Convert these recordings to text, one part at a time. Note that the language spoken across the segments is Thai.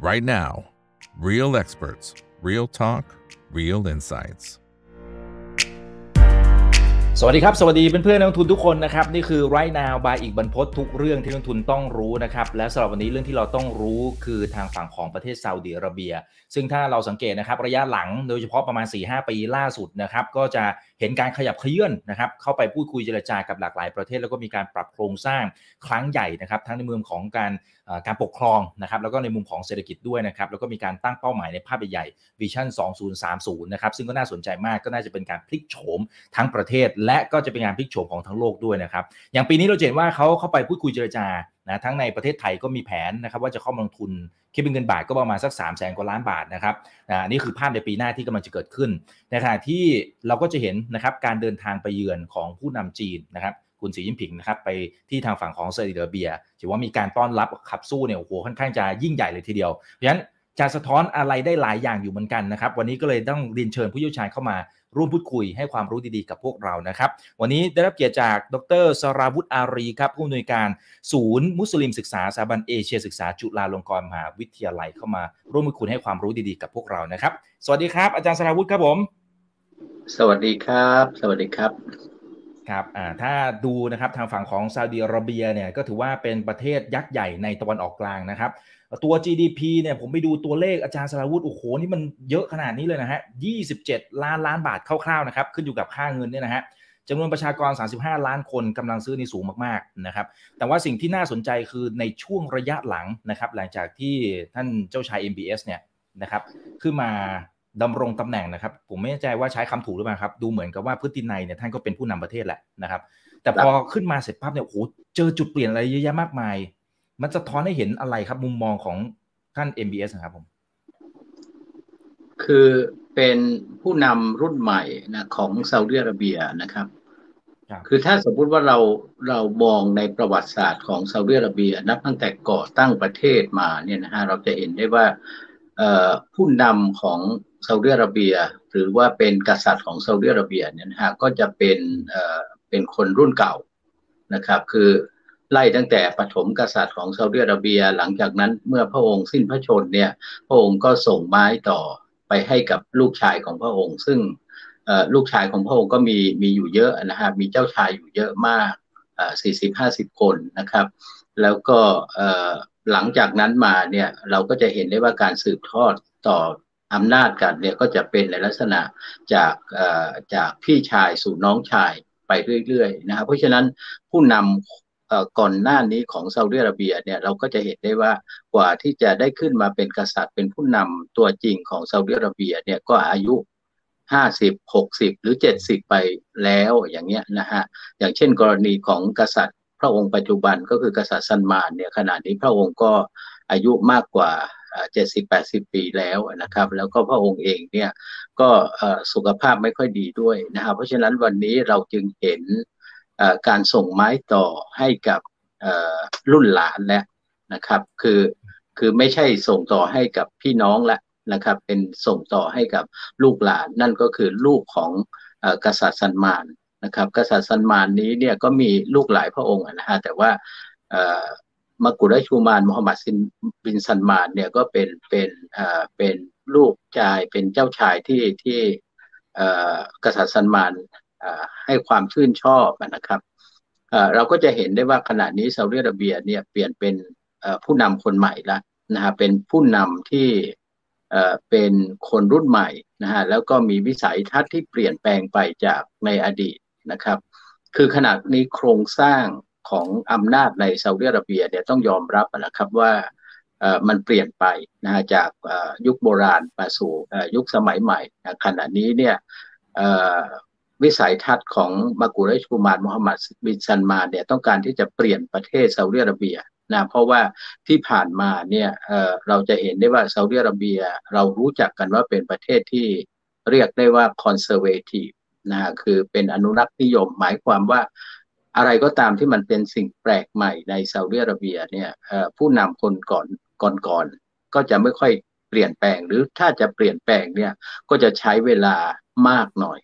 right now. Real experts, real talk, real insights. สวัสดีครับ สวัสดีเพื่อนๆนักลงทุนทุกคนนะครับ นี่คือ right now by อีกบรรพททุกเรื่องที่นักลงทุนต้องรู้นะครับ และสำหรับวันนี้เรื่องที่เราต้องรู้คือทางฝั่งของประเทศซาอุดิอาระเบีย ซึ่งถ้าเราสังเกตนะครับระยะหลังโดยเฉพาะประมาณ 4-5 ปีล่าสุดนะครับ ก็จะ เห็นการขยับเขยื่อนนะครับเข้าไปพูดคุยเจรจากับหลากหลายประเทศ แล้วก็มีการปรับโครงสร้างครั้งใหญ่นะครับทั้งในมุมของการการปกครองนะครับแล้วก็ในมุมของเศรษฐกิจด้วยนะครับแล้วก็มีการตั้งเป้าหมายในภาพใหญ่วิชั่น 2030 นะครับซึ่งก็น่าสนใจมากก็น่าจะเป็นการพลิกโฉมทั้งประเทศ และก็จะเป็นการพลิกโฉมของทั้งโลกด้วยนะครับอย่างปีนี้เราเห็นว่าเขาเข้าไปพูดคุยเจรจา นะทั้งในประเทศไทยก็มีแผนนะครับว่าจะเข้ามาลงทุนคิดเป็นเงินบาทก็ประมาณสัก3 0 0แสนกว่าล้านบาทนะครับอ่านี่คือภาพในปีหน้าที่กำลังจะเกิดขึ้นในขณะที่เราก็จะเห็นนะครับการเดินทางไปเยือนของผู้นำจีนนะครับคุณสีจิ้นผิงนะครับไปที่ทางฝั่งของซาอุดิอาระเบียถือว่ามีการต้อนรับขับสู้เนี่ยโอ้โหค่อนข้างจะยิ่งใหญ่เลยทีเดียวเพราะฉะนั้น จะสะท้อนอะไรได้หลายอย่างอยู่เหมือนกันนะครับ วันนี้ก็เลยต้องเรียนเชิญผู้เชี่ยวชาญเข้ามาร่วมพูดคุยให้ความรู้ดีๆกับพวกเรานะครับ วันนี้ได้รับเกียรติจากดรสราวุฒิอารีครับผู้อำนวยการศูนย์มุสลิมศึกษาสถาบันเอเชียศึกษาจุฬาลงกรณ์มหาวิทยาลัยเข้ามาร่วมพูดคุยให้ความรู้ดีๆกับพวกเรานะครับ สวัสดีครับ อาจารย์สราวุฒิครับผม สวัสดีครับ สวัสดีครับครับอ่าถ้าดูนะครับทางฝั่งของซาอุดิอาระเบียเนี่ยก็ถือว่าเป็นประเทศยักษ์ใหญ่ในตะวันออกกลางนะครับ ตัว GDP เนี่ยผมไปดูตัวเลขอาจารย์สราวุฒิโอ้โหนี่มันเยอะขนาดนี้เลยนะฮะ 27 ล้านล้านบาทคร่าวๆนะครับขึ้นอยู่กับค่าเงินเนี่ยนะฮะจำนวนประชากร 35 ล้านคนกำลังซื้อนี่สูงมากๆนะครับ แต่ว่าสิ่งที่น่าสนใจคือในช่วงระยะหลังนะครับหลังจากที่ท่านเจ้าชาย MBS เนี่ยนะครับขึ้นมาดำรงตำแหน่งนะครับ ผมไม่แน่ใจว่าใช้คำถูกหรือเปล่าครับ ดูเหมือนกับว่าพฤตินัยเนี่ยท่านก็เป็นผู้นำประเทศแหละนะครับ แต่พอขึ้นมาเสร็จปั๊บเนี่ยโอ้โหเจอจุดเปลี่ยนอะไรเยอะแยะมากมาย มันจะท้อนให้เห็นอะไรครับ มุมมองของท่าน MBS นะครับผม คือเป็นผู้นำรุ่นใหม่นะของซาอุดิอาระเบียนะครับ คือถ้าสมมุติว่าเราเรามองในประวัติศาสตร์ของซาอุดิอาระเบีย นับตั้งแต่ก่อตั้งประเทศมาเนี่ยนะฮะเราจะเห็นได้ว่าผู้นำของซาอุดิอาระเบีย หรือว่าเป็นกษัตริย์ของซาอุดิอาระเบียเนี่ยนะฮะก็จะเป็นเป็นคนรุ่นเก่านะครับ คือ ไล่ตั้งแต่ปฐมกษัตริย์ของซาอุดิอาระเบีย หลังจากนั้นเมื่อพระองค์สิ้นพระชนเนี่ย พระองค์ก็ส่งไม้ต่อไปให้กับลูกชายของพระองค์ ซึ่งลูกชายของพระองค์ก็มีมีอยู่เยอะนะฮะมีเจ้าชายอยู่เยอะมากสี่สิบห้าสิบคนนะครับ แล้วก็หลังจากนั้นมาเนี่ยเราก็จะเห็นได้ว่าการสืบทอดต่ออำนาจกันเนี่ยก็จะเป็นในลักษณะจากจากพี่ชายสู่น้องชายไปเรื่อยๆนะครับเพราะฉะนั้นผู้นำ ก่อนหน้านี้ของซาอุดิอาระเบียเนี่ยเราก็จะเห็นได้ว่ากว่าที่จะได้ขึ้นมาเป็นกษัตริย์เป็นผู้นำตัวจริงของซาอุดิอาระเบียเนี่ยก็อายุห้าสิบหกสิบหรือเจ็ดสิบไปแล้วอย่างเงี้ยนะฮะอย่างเช่น กรณีของกษัตริย์ พระองค์ปัจจุบันก็คือกษัตริย์ซันมานเนี่ยขณะนี้พระองค์ก็อายุมากกว่าเจ็ดสิบแปดสิบปีแล้วนะครับ แล้วก็พระองค์เองเนี่ยก็สุขภาพไม่ค่อยดีด้วยนะครับเพราะฉะนั้นวันนี้เราจึงเห็น การส่งไม้ต่อให้กับรุ่นหลานแล้วนะครับ คือคือไม่ใช่ส่งต่อให้กับพี่น้องละนะครับ เป็นส่งต่อให้กับลูกหลานนั่นก็คือลูกของกษัตริย์ซัลมานนะครับ กษัตริย์ซัลมานนี้เนี่ยก็มีลูกหลายพระองค์นะฮะแต่ว่ามากุฎราชูมานมุฮัมมัดซินบินซันมานเนี่ยก็เป็นเป็นเป็นลูกชายเป็นเจ้าชายที่ที่กษัตริย์ซัลมาน ให้ความชื่นชอบนะครับเราก็จะเห็นได้ว่าขณะนี้ซาอุดิอาระเบียเนี่ยเปลี่ยนเป็นผู้นำคนใหม่แล้วนะฮะเป็นผู้นำที่เป็นคนรุ่นใหม่นะฮะแล้วก็มีวิสัยทัศน์ที่เปลี่ยนแปลงไปจากในอดีตนะครับ คือขณะนี้โครงสร้างของอำนาจในซาอุดิอาระเบียเนี่ยต้องยอมรับนะครับว่ามันเปลี่ยนไปนะจากยุคโบราณมาสู่ยุคสมัยใหม่นะขณะนี้เนี่ย วิสัยทัศน์ของมากุเรชูมานมุฮัมมัดบินซันมาเนี่ยต้องการที่จะเปลี่ยนประเทศซาอุดิอาระเบียนะเพราะว่าที่ผ่านมาเนี่ยเเราจะเห็นได้ว่าซาอุดิอาระเบียเรารู้จักกันว่าเป็นประเทศที่เรียกได้ว่าคอนเซอร์เวทีฟนะคือเป็นอนุรักษ์นิยมหมายความว่าอะไรก็ตามที่มันเป็นสิ่งแปลกใหม่ในซาอุดิอาระเบียเนี่ยผู้นำคนก่อนก่อนๆก็จะไม่ค่อยเปลี่ยนแปลงหรือถ้าจะเปลี่ยนแปลงเนี่ยก็จะใช้เวลามากหน่อย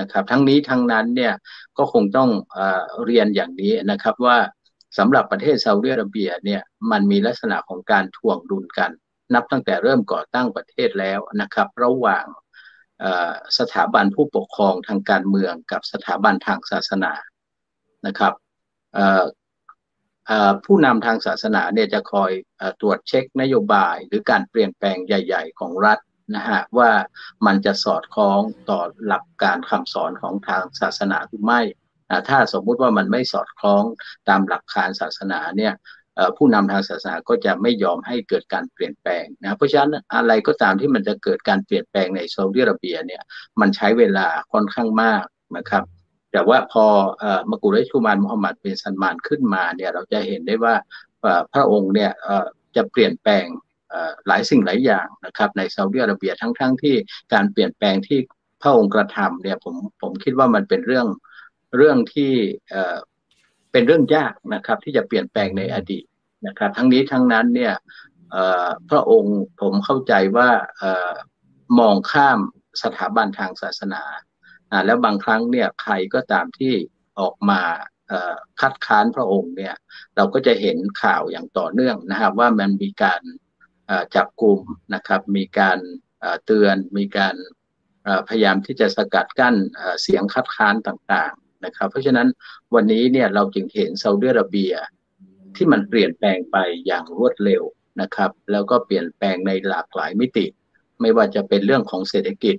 นะครับ ทั้งนี้ทั้งนั้นเนี่ยก็คงต้องเอเรียนอย่างนี้นะครับว่าสำหรับประเทศซาอุดิอาระเบียเนี่ยมันมีลักษณะของการทวงดุลกัน นับตั้งแต่เริ่มก่อตั้งประเทศแล้วนะครับ ระหว่างสถาบันผู้ปกครองทางการเมืองกับสถาบันทางศาสนานะครับผู้นำทางศาสนาเนี่ยจะคอยตรวจเช็คนโยบายหรือการเปลี่ยนแปลงใหญ่ ๆ ของรัฐ นะฮะว่ามันจะสอดคล้องต่อหลักการคำสอนของทางศาสนาหรือไม่ถ้าสมมุติว่ามันไม่สอดคล้องตามหลักการศาสนาเนี่ยผู้นำทางศาสนาก็จะไม่ยอมให้เกิดการเปลี่ยนแปลงนะเพราะฉะนั้นอะไรก็ตามที่มันจะเกิดการเปลี่ยนแปลงในโซาอุดิอาระเบียเนี่ยมันใช้เวลาค่อนข้างมากนะครับ แต่ว่าพอมกุฎชูมานมุฮัมมัดเป็นซันมานขึ้นมาเนี่ยเราจะเห็นได้ว่าพระองค์เนี่ยจะเปลี่ยนแปลง หลายสิ่งหลายอย่างนะครับในซาอุดิอาระเบียทั้งๆทที่การเปลี่ยนแปลงที่พระองค์กระทำเนี่ยผมผมคิดว่ามันเป็นเรื่องเรื่องที่เป็นเรื่องยากนะครับที่จะเปลี่ยนแปลงในอดีตนะครับ ทั้งนี้ทั้งนั้นเนี่ยพระองค์ผมเข้าใจว่ามองข้ามสถาบันทางศาสนา แล้วบางครั้งเนี่ยใครก็ตามที่ออกมาคัดค้านพระองค์เนี่ยเราก็จะเห็นข่าวอย่างต่อเนื่องนะครับว่ามันมีการ จับกลุ่มนะครับ มีการเตือน มีการพยายามที่จะสกัดกั้นเสียงคัดค้านต่างๆนะครับ เพราะฉะนั้นวันนี้เนี่ยเราจึงเห็นซาอุดิอาระเบียที่มันเปลี่ยนแปลงไปอย่างรวดเร็วนะครับ แล้วก็เปลี่ยนแปลงในหลากหลายมิติ ไม่ว่าจะเป็นเรื่องของเศรษฐกิจ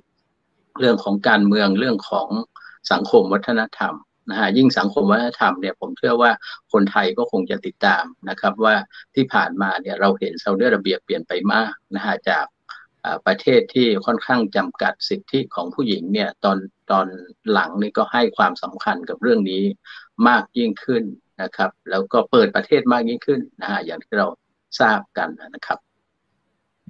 เรื่องของการเมืองเรื่องของสังคมวัฒนธรรม นะฮะยิ่งสังคมวัฒนธรรมเนี่ยผมเชื่อว่าคนไทยก็คงจะติดตามนะครับ ว่าที่ผ่านมาเนี่ยเราเห็นซาอุดิอาระเบียเปลี่ยนไปมากนะฮะจากประเทศที่ค่อนข้างจำกัดสิทธิของผู้หญิงเนี่ยตอนตอนหลังนี่ก็ให้ความสำคัญกับเรื่องนี้มากยิ่งขึ้นนะครับ แล้วก็เปิดประเทศมากยิ่งขึ้นนะฮะอย่างที่เราทราบกันนะครับ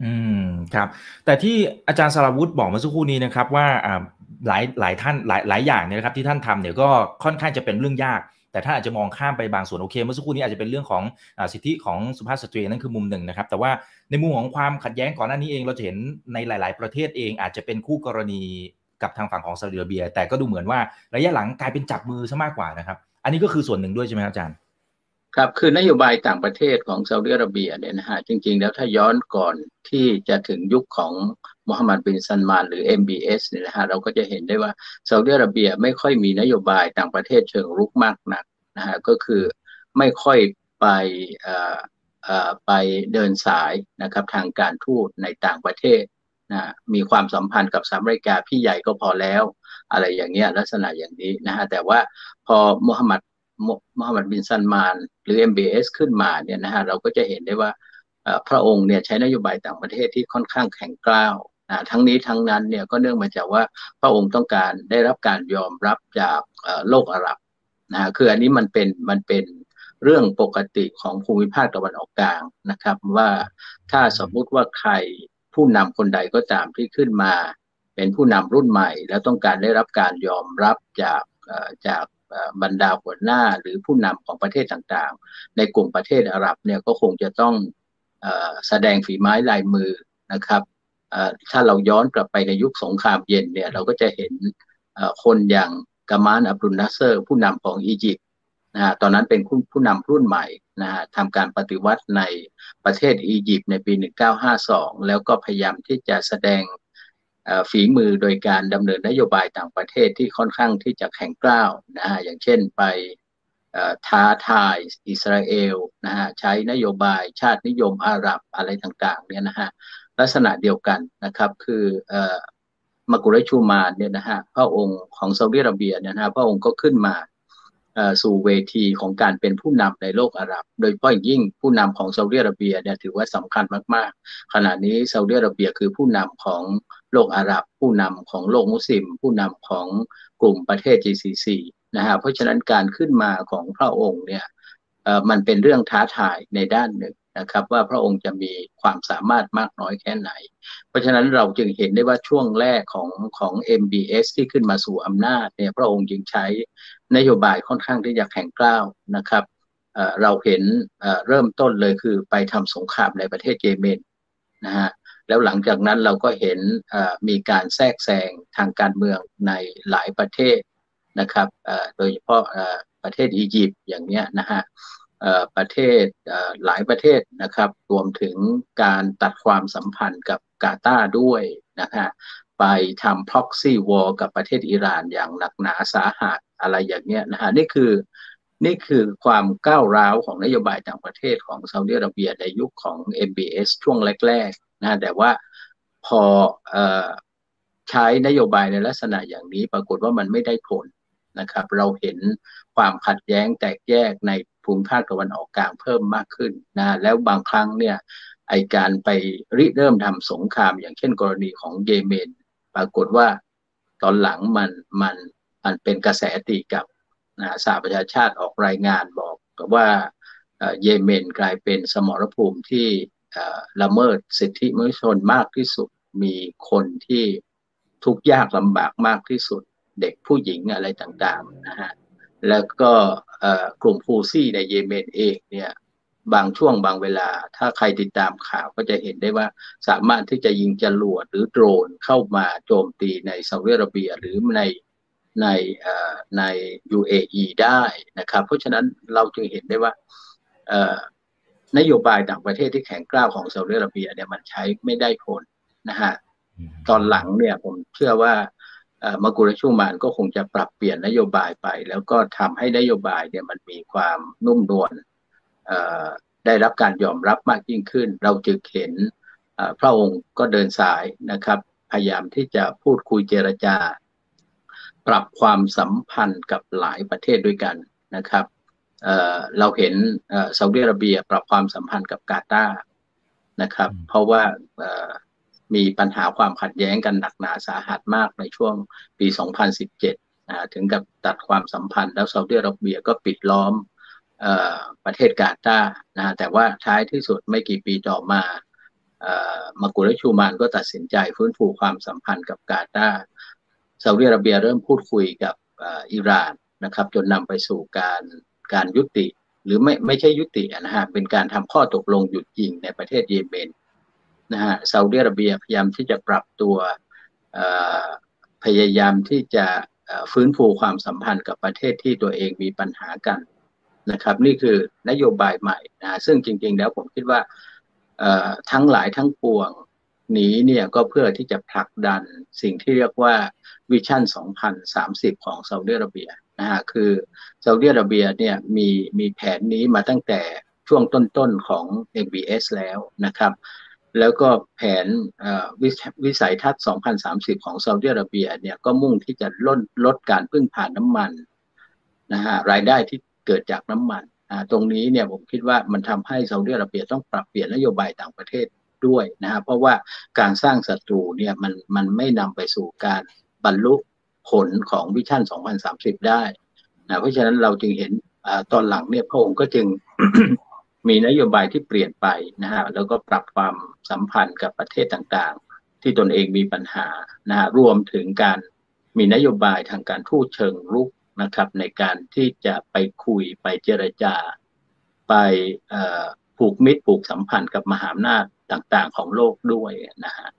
อืมครับ แต่ที่อาจารย์สราวุธบอกเมื่อสักครู่นี้นะครับ ว่าอ่า หลายหลายท่านหลายหลายอย่างเนี่ยนะครับที่ท่านทำเนี่ยก็ค่อนข้างจะเป็นเรื่องยาก แต่ท่านอาจจะมองข้ามไปบางส่วนโอเค เมื่อสักครู่นี้อาจจะเป็นเรื่องของอสิทธิของสุภาพสตรีนั่นคือมุมหนึ่งนะครับ แต่ว่าในมุมของความขัดแย้งก่อนหน้านี้เองเราจะเห็นในหลาย ๆ ประเทศเองอาจจะเป็นคู่กรณีกับทางฝั่งของซาอุดิอาระเบีย แต่ก็ดูเหมือนว่าระยะหลังกลายเป็นจับมือซะมากกว่านะครับ อันนี้ก็คือส่วนหนึ่งด้วยใช่ไหมครับอาจารย์ครับคือนโยบายต่างประเทศของซาอุดิอาระเบียเนี่ยนะฮะจริงๆ แล้วถ้าย้อนก่อนที่จะถึงยุคของ มูฮัมหมัดบินซันมานหรือ MBS เนี่ยนะฮะเราก็จะเห็นได้ว่าซาอุดิอาระเบียไม่ค่อยมีนโยบายต่างประเทศเชิงรุกมากนักนะฮะก็คือไม่ค่อยไปไปเดินสายนะครับทางการทูตในต่างประเทศนะมีความสัมพันธ์กับสหรัฐอเมริกาพี่ใหญ่ก็พอแล้ว อะไรอย่างเงี้ยลักษณะอย่างนี้นะฮะแต่ว่าพอมูฮัมหมัดมูฮัมหมัดบินซันมาน หรือ MBS ขึ้นมาเนี่ยนะฮะเราก็จะเห็นได้ว่าพระองค์เนี่ยใช้นโยบายต่างประเทศที่ค่อนข้างแข็งกร้าว นะทั้งนี้ทั้งนั้นเนี่ยก็เนื่องมาจากว่าพระองค์ต้องการได้รับการยอมรับจากโลกอาหรับนะคืออันนี้มันเป็นมันเป็นเรื่องปกติของภูมิภาคตะวันออกกลางนะครับ ว่าถ้าสมมุติว่าใครผู้นำคนใดก็ตามที่ขึ้นมา เป็นผู้นำรุ่นใหม่ แล้วต้องการได้รับการยอมรับจากจากบรรดาหัวหน้าหรือผู้นำของประเทศต่างๆ ในกลุ่มประเทศอาหรับเนี่ยก็คงจะต้องแสดงฝีไม้ลายมือนะครับ ถ้าเราย้อนกลับไปในยุคสงครามเย็นเนี่ยเราก็จะเห็นคนอย่างกามานอับดุลนัสเซอร์ ผู้นำของอียิปต์นะฮะตอนนั้นเป็นผู้นำรุ่นใหม่นะฮะทำการปฏิวัติในประเทศอียิปต์ในปี 1952 แล้วก็พยายามที่จะแสดงฝีมือโดยการดำเนินนโยบายต่างประเทศที่ค่อนข้างที่จะแข็งกร้าวนะฮะอย่างเช่นไปท้าทายอิสราเอลนะฮะใช้นโยบายชาตินิยมอาหรับอะไรต่างๆเนี่ยนะฮะ ลักษณะเดียวกันนะครับ คือมากุเรชูมานเนี่ยนะฮะพระองค์ของซาอุดิอาระเบียเนี่ยนะฮะพระองค์ก็ขึ้นมาสู่เวทีของการเป็นผู้นำในโลกอาหรับ โดยเฉพาะยิ่งผู้นำของซาอุดิอาระเบียเนี่ยถือว่าสำคัญมากๆ ขณะนี้ซาอุดิอาระเบียคือผู้นำของโลกอาหรับ ผู้นำของโลกมุสลิม ผู้นำของกลุ่มประเทศ GCC นะฮะเพราะฉะนั้นการขึ้นมาของพระองค์เนี่ยมันเป็นเรื่องท้าทายในด้านหนึ่ง นะครับ ว่าพระองค์จะมีความสามารถมากน้อยแค่ไหน เพราะฉะนั้นเราจึงเห็นได้ว่าช่วงแรกของของ MBS ที่ขึ้นมาสู่อำนาจเนี่ยพระองค์จึงใช้นโยบายค่อนข้างที่จะแข็งกร้าวนะครับเราเห็นเริ่มต้นเลยคือไปทำสงครามในประเทศเยเมนนะฮะแล้วหลังจากนั้นเราก็เห็นมีการแทรกแซงทางการเมืองในหลายประเทศนะครับโดยเฉพาะประเทศอียิปต์อย่างเนี้ยนะฮะ ประเทศหลายประเทศนะครับ รวมถึงการตัดความสัมพันธ์กับกาตาร์ด้วยนะฮะไปทำ proxy war กับประเทศอิหร่านอย่างหนักหนาสาหัสอะไรอย่างเงี้ยนะฮะนี่คือนี่คือความก้าวร้าวของนโยบายต่างประเทศของซาอุดิอาระเบียในยุคของ MBS ช่วงแรกๆนะแต่ว่าพอใช้นโยบายในลักษณะอย่างนี้ปรากฏว่ามันไม่ได้ผลนะครับ เราเห็นความขัดแย้งแตกแยกใน ภูมิภาคตะวันออกกลางเพิ่มมากขึ้นนะแล้วบางครั้งเนี่ยไอการไปริเริ่มทำสงคราม อย่างเช่นกรณีของเยเมน ปรากฏว่าตอนหลังมันมันมันเป็นกระแสตีกับนะสหประชาชาติออกรายงานบอกว่าเยเมนกลายเป็นสมรภูมิที่ละเมิดสิทธิมนุษยชนมากที่สุดมีคนที่ทุกข์ยากลำบากมากที่สุด เด็กผู้หญิงอะไรต่างๆนะฮะ แล้วก็กลุ่มฟูซี่ในเยเมนเองเนี่ยบางช่วงบางเวลา ถ้าใครติดตามข่าวก็จะเห็นได้ว่าสามารถที่จะยิงจรวดหรือโดรนเข้ามาโจมตีในซาอุดิอาระเบียหรือในในใน UAE ได้นะครับ เพราะฉะนั้นเราจึงเห็นได้ว่านโยบายต่างประเทศที่แข็งกร้าวของซาอุดิอาระเบียเนี่ยมันใช้ไม่ได้ผลนะฮะตอนหลังเนี่ยผมเชื่อว่า มากุรชูมานก็คงจะปรับเปลี่ยนนโยบายไป แล้วก็ทำให้นโยบายเนี่ยมันมีความนุ่มนวลได้รับการยอมรับมากยิ่งขึ้น เราจึงเห็นพระองค์ก็เดินสายนะครับ พยายามที่จะพูดคุยเจรจา ปรับความสัมพันธ์กับหลายประเทศด้วยกันนะครับเเราเห็นซาอุดิอาระเบียปรับความสัมพันธ์กับกาตาร์นะครับ เพราะว่า มีปัญหาความขัดแย้งกันหนักหนาสาหัสมากในช่วงปี 2017นะถึงกับตัดความสัมพันธ์แล้วซาอุดิอาระเบียก็ปิดล้อมประเทศกาตาร์นะแต่ว่าท้ายที่สุดไม่กี่ปีต่อมามากุรชูมานก็ตัดสินใจฟื้นฟูความสัมพันธ์กับกาตาร์ซาอุดิอาระเบียเริ่มพูดคุยกับอิหร่านนะครับจนนำไปสู่การการยุติ หรือไม่ไม่ใช่ยุตินะฮะเป็นการทำข้อตกลงหยุดยิงในประเทศเยเมน นะฮะซาอุดิอาระเบียพยายามที่จะปรับตัวพยายามที่จะฟื้นฟูความสัมพันธ์กับประเทศที่ตัวเองมีปัญหากันนะครับ นี่คือนโยบายใหม่นะซึ่งจริง ๆ แล้วผมคิดว่าทั้งหลายทั้งปวงนี้เนี่ยก็เพื่อที่จะผลักดันสิ่งที่เรียกว่าวิชั่น 2030 ของซาอุดิอาระเบียนะฮะคือซาอุดิอาระเบียเนี่ยมีมีแผนนี้มาตั้งแต่ช่วงต้นๆของ MBS แล้วนะครับ แล้วก็แผนวิสัยทัศน์ 2030 ของซาอุดิอาระเบียเนี่ยก็มุ่งที่จะลดลดการพึ่งพาน้ำมันนะฮะรายได้ที่เกิดจากน้ำมันตรงนี้เนี่ยผมคิดว่ามันทำให้ซาอุดิอาระเบียต้องปรับเปลี่ยนนโยบายต่างประเทศด้วยนะฮะเพราะว่าการสร้างศัตรูเนี่ยมันมันไม่นำไปสู่การบรรลุผลของวิชั่น 2030 ได้นะเพราะฉะนั้นเราจึงเห็นอตอนหลังเนี่ยพระองค์ก็จึงมีนโยบายที่เปลี่ยนไปนะฮะแล้วก็ปรับความ สัมพันธ์กับประเทศต่างๆ ที่ตนเองมีปัญหานะฮะรวมถึงการมีนโยบายทางการทูตเชิงรุกนะครับในการที่จะไปคุยไปเจรจา ไปผูกมิตรผูกสัมพันธ์กับมหาอำนาจต่างๆ ของโลกด้วยนะฮะ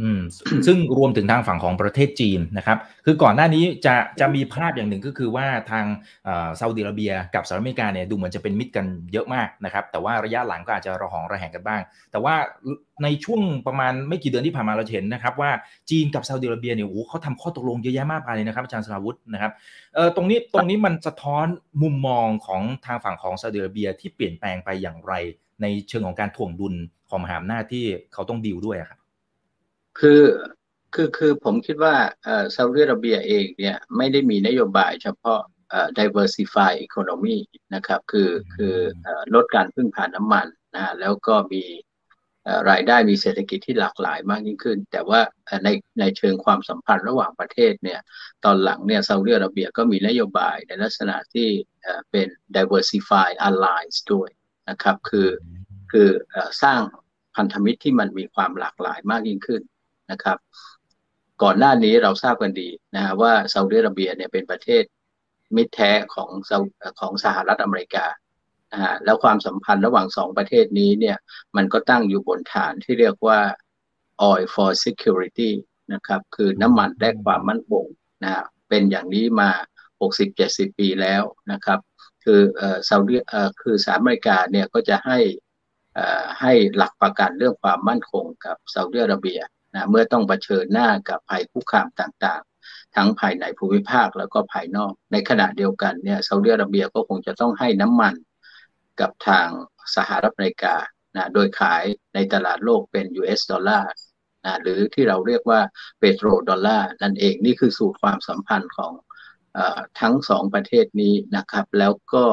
อืมซึ่งรวมถึงทางฝั่งของประเทศจีนนะครับคือก่อนหน้านี้จะจะมีภาพอย่างหนึ่งก็คือว่าทางซาอุดิอาระเบียกับสหรัฐอเมริกาเนี่ยดูเหมือนจะเป็นมิตรกันเยอะมากนะครับแต่ว่าระยะหลังก็อาจจะระหองระแหงกันบ้าง แต่ว่าในช่วงประมาณไม่กี่เดือนที่ผ่านมาเราเห็นนะครับว่าจีนกับซาอุดิอาระเบียเนี่ยโอ้เขาทำข้อตกลงเยอะแยะมากมายเลยนะครับอาจารย์สราวุฒินะครับเออตรงนี้ตรงนี้มันสะท้อนมุมมองของทางฝั่งของซาอุดิอาระเบียที่เปลี่ยนแปลงไปอย่างไร ในเชิงของการถ่วงดุลของมหาอำนาจที่เขาต้องดีลด้วยครับ คือคือคือผมคิดว่าซาอุดิอาระเบียเองเนี่ยไม่ได้มีนโยบายเฉพาะ diversify economy นะครับคือคือลดการพึ่งพาน้ำมันนะแล้วก็มีรายได้มีเศรษฐกิจที่หลากหลายมากยิ่งขึ้น แต่ว่าในในเชิงความสัมพันธ์ระหว่างประเทศเนี่ยตอนหลังเนี่ยซาอุดิอาระเบียก็มีนโยบายในลักษณะที่เป็น diversify alliance ด้วยนะครับคือคือสร้างพันธมิตรที่มันมีความหลากหลายมากยิ่งขึ้น นะครับ ก่อนหน้านี้เราทราบกันดีนะฮะว่าซาอุดิอาระเบียเนี่ยเป็นประเทศมิตรแท้ของของสหรัฐอเมริกานะฮะแล้วความสัมพันธ์ระหว่างสองประเทศนี้เนี่ยมันก็ตั้งอยู่บนฐานที่เรียกว่า oil for security นะครับคือน้ำมันแลกความมั่นคงนะฮะเป็นอย่างนี้มา 60-70 ปีแล้วนะครับคือเอ่อซาอุดิเอ่อคือสหรัฐอเมริกาเนี่ยก็จะให้อ่อให้หลักประกันเรื่องความมั่นคงกับซาอุดิอาระเบีย นะเมื่อต้องเผชิญหน้ากับภัยคุกคามต่างๆ ทั้งภายในภูมิภาคแล้วก็ภายนอก ในขณะเดียวกันเนี่ยซาอุดิอาระเบียก็คงจะต้องให้น้ำมันกับทางสหรัฐอเมริกานะโดยขายในตลาดโลกเป็น US ดอลลาร์นะหรือที่เราเรียกว่าเปโตรดอลลาร์นั่นเองนี่คือสูตรความสัมพันธ์ของทั้งสองประเทศนี้นะครับ แล้วก็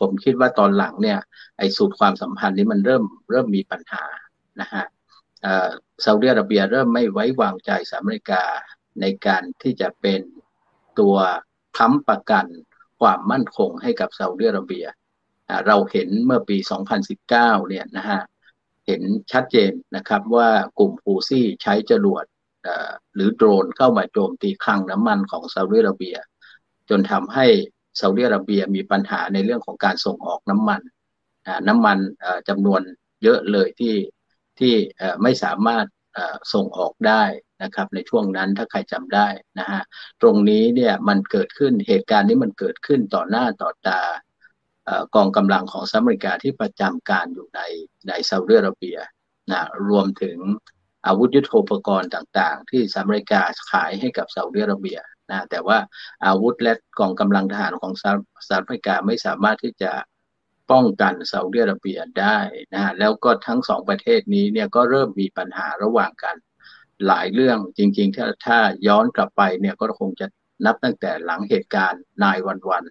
ผมคิดว่าตอนหลังเนี่ยไอ้สูตรความสัมพันธ์นี้มันเริ่มเริ่มมีปัญหานะฮะ ซาอุดิอาระเบียเริ่มไม่ไว้วางใจสหรัฐอเมริกาในการที่จะเป็นตัวค้ำประกันความมั่นคงให้กับซาอุดิอาระเบีย เราเห็นเมื่อปี 2019 เนี่ยนะฮะ เห็นชัดเจนนะครับว่ากลุ่มฟูซี่ใช้จรวดหรือโดรนเข้ามาโจมตีคลังน้ำมันของซาอุดิอาระเบีย จนทำให้ซาอุดิอาระเบียมีปัญหาในเรื่องของการส่งออกน้ำมัน น้ำมันจำนวนเยอะเลยที่ ที่ไม่สามารถส่งออกได้นะครับในช่วงนั้นถ้าใครจำได้นะฮะตรงนี้เนี่ยมันเกิดขึ้นเหตุการณ์นี้มันเกิดขึ้นต่อหน้าต่อตากองกำลังของสหรัฐอเมริกาที่ประจำการอยู่ในในซาอุดิอาระเบียนะรวมถึงอาวุธยุทโธปกรณ์ต่างๆ ที่สหรัฐอเมริกาขายให้กับซาอุดิอาระเบียนะแต่ว่าอาวุธและกองกำลังทหารของสหรัฐอเมริกาไม่สามารถที่จะ ป้องกันซาอุดิอาระเบียได้นะแล้วก็ทั้งสองประเทศนี้เนี่ยก็เริ่มมีปัญหาระหว่างกันหลายเรื่องจริงๆ ถ้าถ้าย้อนกลับไปเนี่ยก็คงจะนับตั้งแต่หลังเหตุการณ์นายวันวัน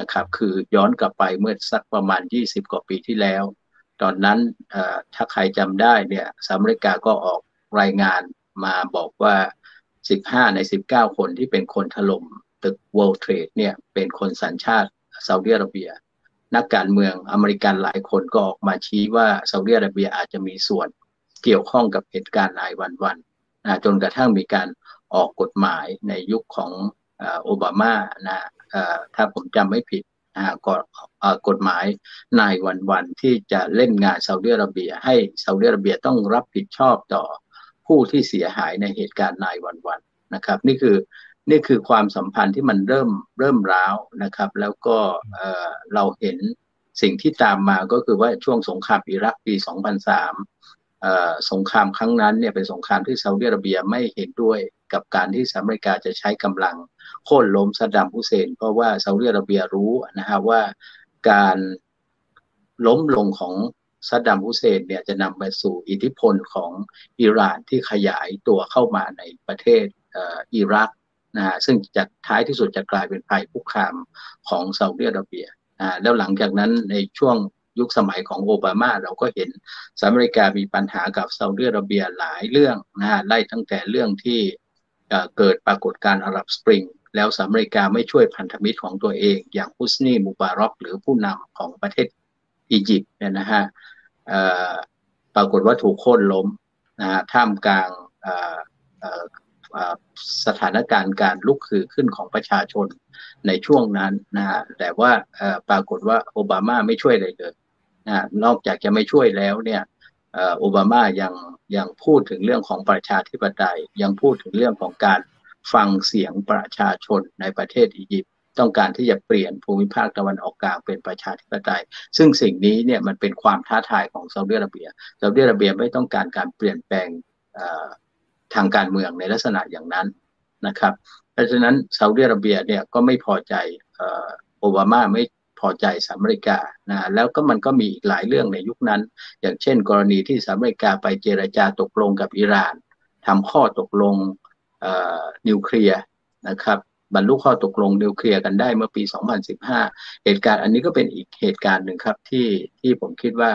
นะครับ คือย้อนกลับไปเมื่อสักประมาณ 20 กว่าปีที่แล้ว ตอนนั้นถ้าใครจำได้เนี่ยสหรัฐอเมริกาก็ออกรายงานมาบอกว่า 15 ใน 19 คนที่เป็นคนถล่มตึก World Trade เนี่ยเป็นคนสัญชาติซาอุดิอาระเบีย นักการเมืองอเมริกันหลายคนก็ออกมาชี้ว่าซาอุดิอาระเบียอาจจะมีส่วนเกี่ยวข้องกับเหตุการณ์นายวันวันนะจนกระทั่งมีการออกกฎหมายในยุคของโอบามานะถ้าผมจำไม่ผิดกฎกฎหมายนายวันวันที่จะเล่นงานซาอุดิอาระเบีย ให้ซาอุดิอาระเบียต้องรับผิดชอบต่อผู้ที่เสียหายในเหตุการณ์นายวันวันนะครับ นี่คือ นี่คือความสัมพันธ์ที่มันเริ่มเริ่มร้าวนะครับ แล้วก็เราเห็นสิ่งที่ตามมาก็คือว่าช่วงสงครามอิรักปี 2003 สงครามครั้งนั้นเนี่ยเป็นสงครามที่ซาอุดิอาระเบียไม่เห็นด้วยกับการที่สหรัฐอเมริกาจะใช้กำลังโค่นล้มซัดดัมฮุเซน เพราะว่าซาอุดิอาระเบียรู้นะฮะว่าการล้มลงของซัดดัมฮุเซนเนี่ยจะนำไปสู่อิทธิพลของอิหร่านที่ขยายตัวเข้ามาในประเทศอิรัก นะฮะซึ่งจะท้ายที่สุดจะกลายเป็นภัยคุกคามของซาอุดิอาระเบียนะแล้วหลังจากนั้นในช่วงยุคสมัยของโอบามาเราก็เห็นสหรัฐอเมริกามีปัญหากับซาอุดิอาระเบียหลายเรื่องนะฮะไล่ตั้งแต่เรื่องที่เกิดปรากฏการณ์อาหรับสปริงแล้วสหรัฐอเมริกาไม่ช่วยพันธมิตรของตัวเอง อย่างฮุสนีมูบารอกหรือผู้นำของประเทศอียิปต์เนี่ยนะฮะปรากฏว่าถูกโค่นล้มนะฮะท่ามกลาง สถานการณ์การลุกคือขึ้นของประชาชนในช่วงนั้นนะฮะแต่ว่าปรากฏว่าโอบามาไม่ช่วยอะไรเลยนะนอกจากจะไม่ช่วยแล้วเนี่ยโอบามายังยังพูดถึงเรื่องของประชาธิปไตย ยังพูดถึงเรื่องของการฟังเสียงประชาชนในประเทศอียิปต์ต้องการที่จะเปลี่ยนภูมิภาคตะวันออกกลางเป็นประชาธิปไตย ซึ่งสิ่งนี้เนี่ยมันเป็นความท้าทายของซาอุดิอาระเบียซาอุดิอาระเบียไม่ต้องการการเปลี่ยนแปลง ทางการเมืองในลักษณะอย่างนั้นนะครับ เพราะฉะนั้นซาอุดิอาระเบียเนี่ยก็ไม่พอใจโอบามาไม่พอใจสหรัฐอเมริกานะแล้วก็มันก็มีอีกหลายเรื่องในยุคนั้น อย่างเช่น กรณีที่สหรัฐอเมริกาไปเจรจาตกลงกับอิหร่านทำข้อตกลงนิวเคลียร์นะครับบรรลุข้อตกลงนิวเคลียร์กันได้เมื่อปี 2015 เหตุการณ์อันนี้ก็เป็นอีกเหตุการณ์หนึ่งครับที่ที่ผมคิดว่า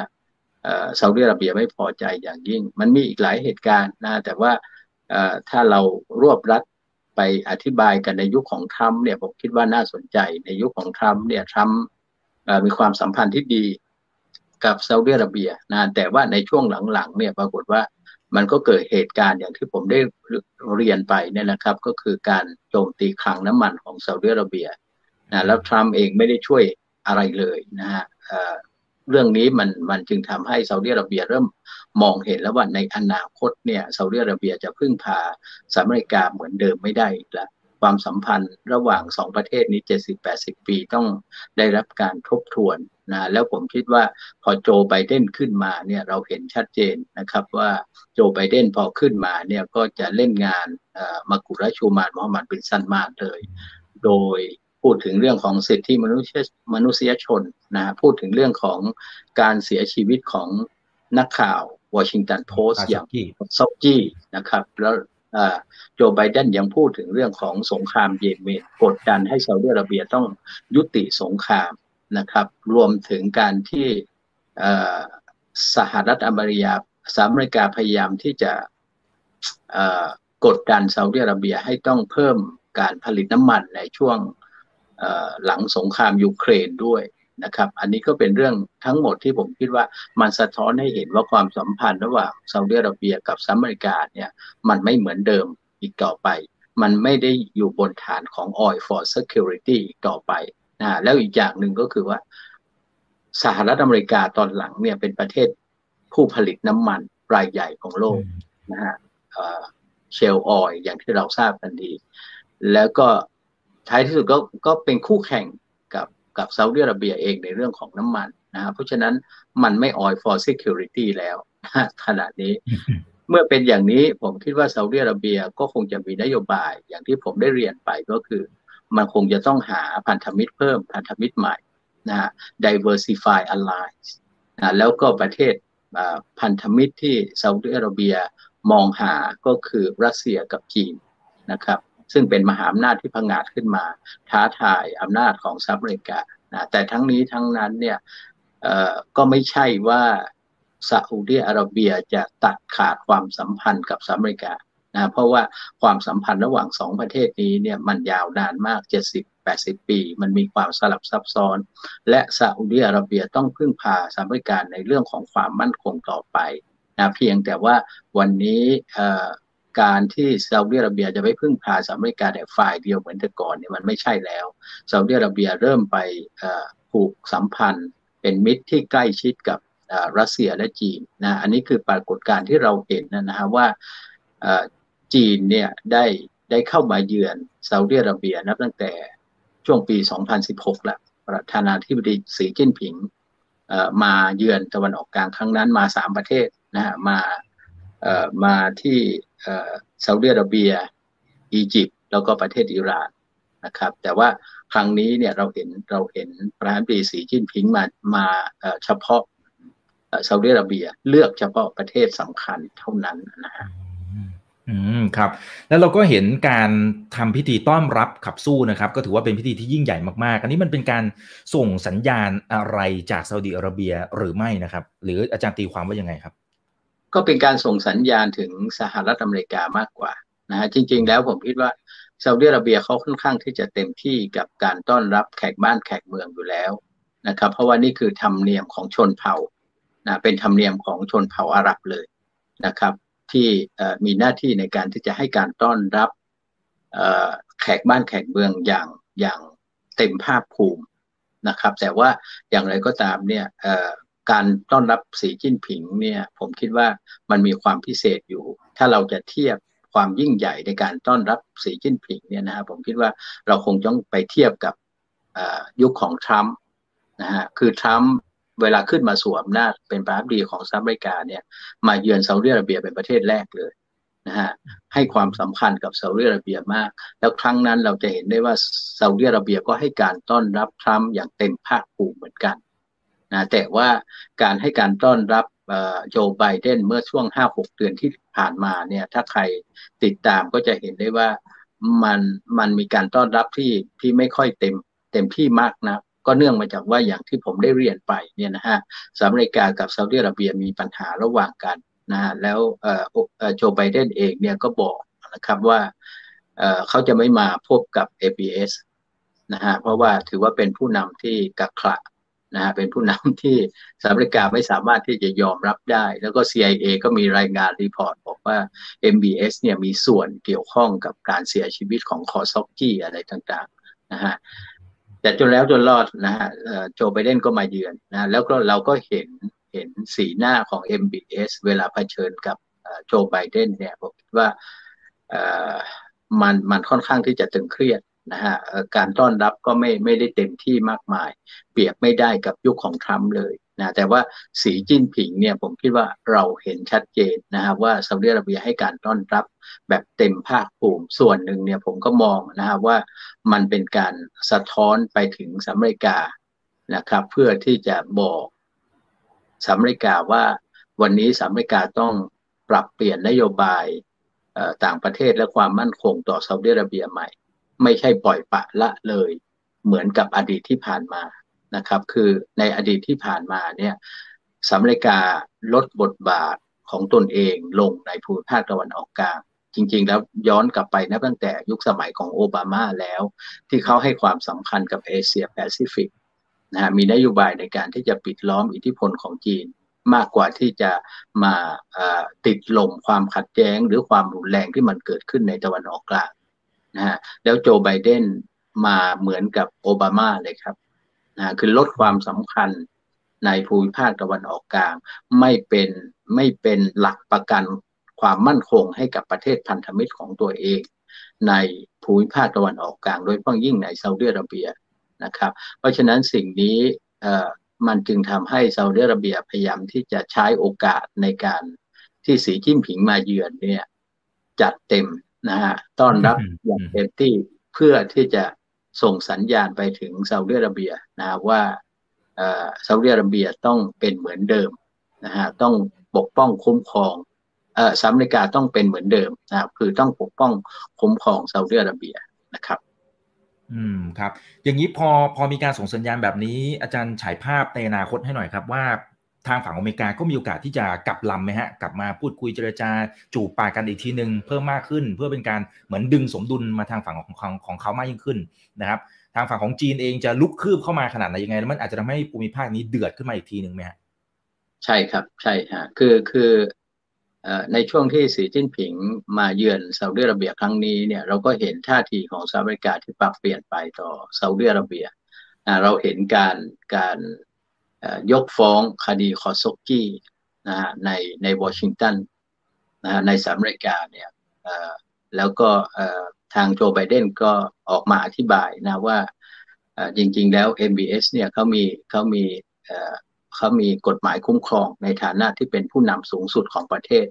ซาอุดิอาระเบียไม่พอใจอย่างยิ่ง มันมีอีกหลายเหตุการณ์นะแต่ว่า ถ้าเรารวบรัดไปอธิบายกันในยุคของทรัมป์เนี่ยผมคิดว่าน่าสนใจในยุคของทรัมป์เนี่ยทรัมป์มีความสัมพันธ์ที่ดีกับซาอุดิอาระเบียนะแต่ว่าในช่วงหลังๆเนี่ยปรากฏว่ามันก็เกิดเหตุการณ์อย่างที่ผมได้เรียนไปเนี่ยนะครับ ก็คือการโจมตีคลังน้ำมันของซาอุดิอาระเบียนะแล้วทรัมป์เองไม่ได้ช่วยอะไรเลยนะฮะ เรื่องนี้มันมันจึงทำให้ซาอุดิอาระเบียเริ่มมองเห็นแล้วว่าในอนาคตเนี่ยซาอุดิอาระเบียจะพึ่งพาสหรัฐอเมริกาเหมือนเดิมไม่ได้อีกแล้วความสัมพันธ์ระหว่างสองประเทศนี้ 70-80 ปีต้องได้รับการทบทวนนะแล้วผมคิดว่าพอโจไบเดนขึ้นมาเนี่ยเราเห็นชัดเจนนะครับว่าโจไบเดนพอขึ้นมาเนี่ยก็จะเล่นงานมากุราชูมานมอฮัมหมัดบินซันมากเลย โดย พูดถึงเรื่องของสิทธิมนุษยมนุษยชนนะพูดถึงเรื่องของการเสียชีวิตของนักข่าววอชิงตันโพสต์อย่างซอกกี้นะครับแล้วโจไบเดนยังพูดถึงเรื่องของสงครามเยเมนกดดันให้ซาอุดิอาระเบียต้องยุติสงครามนะครับ รวมถึงการที่สหรัฐอเมริกาสหรัฐอเมริกาพยายามที่จะกดดันซาอุดิอาระเบียให้ต้องเพิ่มการผลิตน้ำมันในช่วง หลังสงครามยูเครนด้วยนะครับ อันนี้ก็เป็นเรื่องทั้งหมดที่ผมคิดว่ามันสะท้อนให้เห็นว่าความสัมพันธ์ระหว่างซาอุดิอาระเบียกับสหรัฐอเมริกาเนี่ยมันไม่เหมือนเดิมอีกต่อไป มันไม่ได้อยู่บนฐานของ oil for security อีกต่อไปนะแล้วอีกอย่างหนึ่งก็คือว่า สหรัฐอเมริกาตอนหลังเนี่ยเป็นประเทศผู้ผลิตน้ำมันรายใหญ่ของโลกนะฮะเชลออยอย่างที่เราทราบกันดี แล้วก็ ท้ายที่สุดก็ก็เป็นคู่แข่งกับกับซาอุดิอาระเบียเองในเรื่องของน้ำมันนะเพราะฉะนั้นมันไม่ oil for security แล้วขณะนี้เมื่อเป็นอย่างนี้ผมคิดว่าซาอุดิอาระเบียก็คงจะมีนโยบายอย่างที่ผมได้เรียนไปก็คือ มันคงจะต้องหาพันธมิตรเพิ่มพันธมิตรใหม่นะฮะ diversify alliance นะแล้วก็ประเทศพันธมิตรที่ซาอุดิอาระเบียมองหาก็คือรัสเซียกับจีนนะครับ ซึ่งเป็นมหาอำนาจที่พังอาจขึ้นมา ท้าทายอำนาจของสหรัฐอเมริกานะแต่ทั้งนี้ทั้งนั้นเนี่ยก็ไม่ใช่ว่าซาอุดิอาระเบียจะตัดขาดความสัมพันธ์กับสหรัฐอเมริกานะเพราะว่าความสัมพันธ์ระหว่างสองประเทศนี้เนี่ยมันยาวนานมาก 70-80 ปี มันมีความสลับซับซ้อน และซาอุดิอาระเบียต้องพึ่งพาสหรัฐอเมริกาในเรื่องของความมั่นคงต่อไปนะเพียงแต่ว่าวันนี้ การที่ซาอุดิอาระเบียจะไม่พึ่งพาสหรัฐอเมริกาแต่ฝ่ายเดียวเหมือนแต่ก่อนเนี่ยมันไม่ใช่แล้วซาอุดิอาระเบียเริ่มไปผูกสัมพันธ์ เป็นมิตรที่ใกล้ชิดกับรัสเซียและจีนนะอันนี้คือปรากฏการณ์ที่เราเห็นนะฮะว่าจีนเนี่ยได้ได้เข้ามาเยือนซาอุดิอาระเบียนับตั้งแต่ช่วงปี 2016แล้วประธานาธิบดีสีจิ้นผิงมาเยือนตะวันออกกลางครั้งนั้นมาสามประเทศนะฮะมามาที่ ซาอุดิอาระเบีย อียิปต์แล้วก็ประเทศอิหร่านนะครับ แต่ว่าครั้งนี้เนี่ยเราเห็นเราเห็นประธานาธิบดีสีจิ้นผิงมามาเฉพาะซาอุดิอาระเบียเลือกเฉพาะประเทศสำคัญเท่านั้นนะฮะอืมครับ แล้วเราก็เห็นการทำพิธีต้อนรับขับสู้นะครับ ก็ถือว่าเป็นพิธีที่ยิ่งใหญ่มากๆ อันนี้มันเป็นการส่งสัญญาณอะไรจากซาอุดิอาระเบียหรือไม่นะครับ หรืออาจารย์ตีความว่ายังไงครับ ก็เป็นการส่งสัญญาณถึงสหรัฐอเมริกามากกว่านะฮะจริง ๆ แล้วผมคิดว่าซาอุดิอาระเบียเขาค่อนข้างที่จะเต็มที่กับการต้อนรับแขกบ้านแขกเมืองอยู่แล้วนะครับ เพราะว่านี่คือธรรมเนียมของชนเผ่านะเป็นธรรมเนียมของชนเผ่าอาหรับเลยนะครับ ที่มีหน้าที่ในการที่จะให้การต้อนรับแขกบ้านแขกเมืองอย่างอย่างเต็มภาคภูมินะครับ แต่ว่าอย่างไรก็ตามเนี่ย การต้อนรับสีจิ้นผิงเนี่ยผมคิดว่ามันมีความพิเศษอยู่ ถ้าเราจะเทียบความยิ่งใหญ่ในการต้อนรับสีจิ้นผิงเนี่ยนะครับผมคิดว่าเราคงต้องไปเทียบกับยุคของทรัมป์นะฮะคือทรัมป์เวลาขึ้นมาสวมหน้าเป็นประธานาธิบดีของสหรัฐอเมริกาเนี่ยมาเยือนซาอุดิอาระเบียเป็นประเทศแรกเลยนะฮะให้ความสำคัญกับซาอุดิอาระเบียมาก แล้วครั้งนั้นเราจะเห็นได้ว่าซาอุดิอาระเบียก็ให้การต้อนรับทรัมป์อย่างเต็มภาคภูมิเหมือนกัน นะแต่ว่าการให้การต้อนรับโจไบเดนเมื่อช่วง 5-6 เดือนที่ผ่านมาเนี่ยถ้าใครติดตามก็จะเห็นได้ว่ามันมันมีการต้อนรับที่ที่ไม่ค่อยเต็มเต็มที่มากนะก็เนื่องมาจากว่าอย่างที่ผมได้เรียนไปเนี่ยนะฮะสหรัฐอเมริกากับซาอุดิอาระเบียมีปัญหาระหว่างกันนะฮะแล้วโจไบเดนเองเนี่ยก็บอกนะครับว่าเขาจะไม่มาพบกับ MBS นะฮะเพราะว่าถือว่าเป็นผู้นำที่กักขฬะ นะฮะเป็นผู้นำที่สหรัฐอเมริกาไม่สามารถที่จะยอมรับได้ แล้วก็ CIA ก็มีรายงาน report บอกว่า MBS เนี่ยมีส่วนเกี่ยวข้องกับการเสียชีวิตของคาช็อกกีอะไรต่างๆนะฮะแต่จนแล้วจนรอดนะฮะโจไบเดนก็มาเยือนนะแล้วก็เราก็เห็นเห็นสีหน้าของ MBS เวลาเผชิญกับโจไบเดนเนี่ยผมคิดว่ามันมันค่อนข้างที่จะตึงเครียด นะฮะการต้อนรับก็ไม่ไม่ได้เต็มที่มากมาย เปรียบไม่ได้กับยุคของทรัมป์เลยนะแต่ว่าสีจิ้นผิงเนี่ยผมคิดว่าเราเห็นชัดเจนนะฮะว่าซาอุดิอาระเบียให้การต้อนรับแบบเต็มภาคภูมิส่วนหนึ่งเนี่ยผมก็มองนะฮะว่ามันเป็นการสะท้อนไปถึงสหรัฐอเมริกานะครับเพื่อที่จะบอกสหรัฐอเมริกาว่าวันนี้สหรัฐอเมริกาต้องปรับเปลี่ยนนโยบายต่างประเทศและความมั่นคงต่อซาอุดิอาระเบียใหม่ ไม่ใช่ปล่อยปะละเลย เหมือนกับอดีตที่ผ่านมานะครับ คือในอดีตที่ผ่านมาเนี่ยสหรัฐอเมริกาลดบทบาทของตนเองลงในภูมิภาคตะวันออกกลางจริง ๆ แล้วย้อนกลับไปนะตั้งแต่ยุคสมัยของโอบามาแล้ว ที่เขาให้ความสำคัญกับเอเชียแปซิฟิกนะฮะมีนโยบายในการที่จะปิดล้อมอิทธิพลของจีน มากกว่าที่จะมาติดลมความขัดแย้งหรือความรุนแรงที่มันเกิดขึ้นในตะวันออกกลาง นะฮะแล้วโจไบเดนมาเหมือนกับโอบามาเลยครับนะคือลดความสำคัญในภูมิภาคตะวันออกกลาง ไม่เป็นไม่เป็นหลักประกันความมั่นคงให้กับประเทศพันธมิตรของตัวเอง ในภูมิภาคตะวันออกกลาง โดยเฉพาะยิ่งในซาอุดิอาระเบียนะครับ เพราะฉะนั้นสิ่งนี้มันจึงทำให้ซาอุดิอาระเบียพยายามที่จะใช้โอกาสในการที่สีจิ้มผิงมาเยือนเนี่ยจัดเต็ม นะฮะต้อนรับอย่างเต็มที่เพื่อที่จะส่งสัญญาณไปถึงซาอุดิอาระเบียนะว่าซาอุดิอาระเบียต้องเป็นเหมือนเดิมนะฮะต้องปกป้องคุ้มครองเอ่อสหรัฐอเมริกาต้องเป็นเหมือนเดิมนะครับคือต้องปกป้องคุ้มครองซาอุดิอาระเบียนะครับ อืมครับ อย่างนี้พอพอมีการส่งสัญญาณแบบนี้ อาจารย์ฉายภาพในอนาคตให้หน่อยครับว่า ทางฝั่งอเมริกาก็มีโอกาสที่จะกลับลำไหมฮะกลับมาพูดคุยเจรจาจูบปากกันอีกทีหนึ่งเพิ่มมากขึ้น เพื่อเป็นการเหมือนดึงสมดุลมาทางฝั่งของของของเขามากยิ่งขึ้นนะครับ ทางฝั่งของจีนเองจะลุกคืบเข้ามาขนาดไหนยังไงแล้วมันอาจจะทำให้ภูมิภาคนี้เดือดขึ้นมาอีกทีหนึ่งไหมฮะใช่ครับใช่ฮะคือคือในช่วงที่สีจิ้นผิงมาเยือนซาอุดิอาระเบียครั้งนี้เนี่ยเราก็เห็นท่าทีของสหรัฐอเมริกาที่ปรับเปลี่ยนไปต่อซาอุดิอาระเบียเราเห็นการการ ยกฟ้องคดีคอสกกี้นะฮะในในวอชิงตันนะฮะในสหรัฐอเมริกาเนี่ยแล้วก็ทางโจไบเดนก็ออกมาอธิบายนะว่าจริงๆแล้ว MBS เนี่ยเขามีเขามีเขามีกฎหมายคุ้มครองในฐานะที่เป็นผู้นำสูงสุดของประเทศ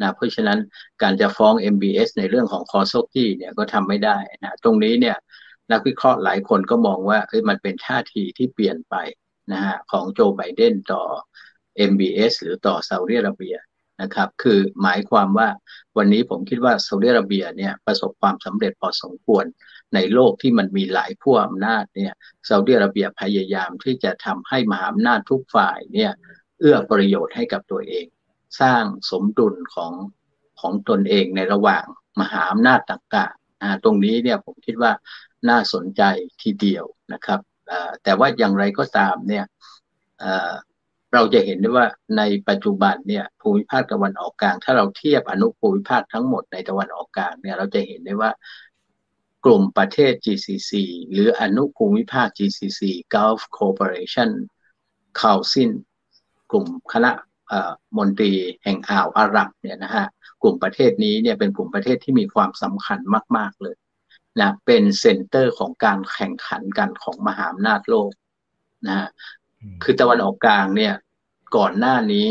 นะเพราะฉะนั้นการจะฟ้อง MBS ในเรื่องของคอสกี้เนี่ยก็ทำไม่ได้นะตรงนี้เนี่ยนักวิเคราะห์หลายคนก็มองว่าเอ้ยมันเป็นท่าทีที่เปลี่ยนไป นะฮะของโจไบเดนต่อ MBS หรือต่อซาอุดิอาระเบียนะครับคือหมายความว่าวันนี้ผมคิดว่าซาอุดิอาระเบียเนี่ยประสบความสำเร็จพอสมควรในโลกที่มันมีหลายขั้อำนาจเนี่ยซาอุดิอาระเบียพยายามที่จะทำให้มหาอำนาจทุกฝ่ายเนี่ยเอื้อประโยชน์ให้กับตัวเอง สร้างสมดุลของของตนเองในระหว่างมหาอำนาจต่างๆตรงนี้เนี่ยผมคิดว่าน่าสนใจทีเดียวนะครับ แต่ว่าอย่างไรก็ตามเนี่ยเราจะเห็นได้ว่าในปัจจุบันเนี่ยภูมิภาคตะวันออกกลาง ถ้าเราเทียบอนุภูมิภาคทั้งหมดในตะวันออกกลางเนี่ยเราจะเห็นได้ว่ากลุ่มประเทศ GCC หรืออนุภูมิภาค GCC Gulf Cooperation Council กลุ่มคณะมนตรีแห่งอ่าวอาหรับเนี่ยนะฮะกลุ่มประเทศนี้เนี่ยเป็นกลุ่มประเทศที่มีความสำคัญมาก ๆเลย นะเป็นเซ็นเตอร์ของการแข่งขันกันของมหาอำนาจโลกนะฮะคือตะวันออกกลางเนี่ยก่อนหน้านี้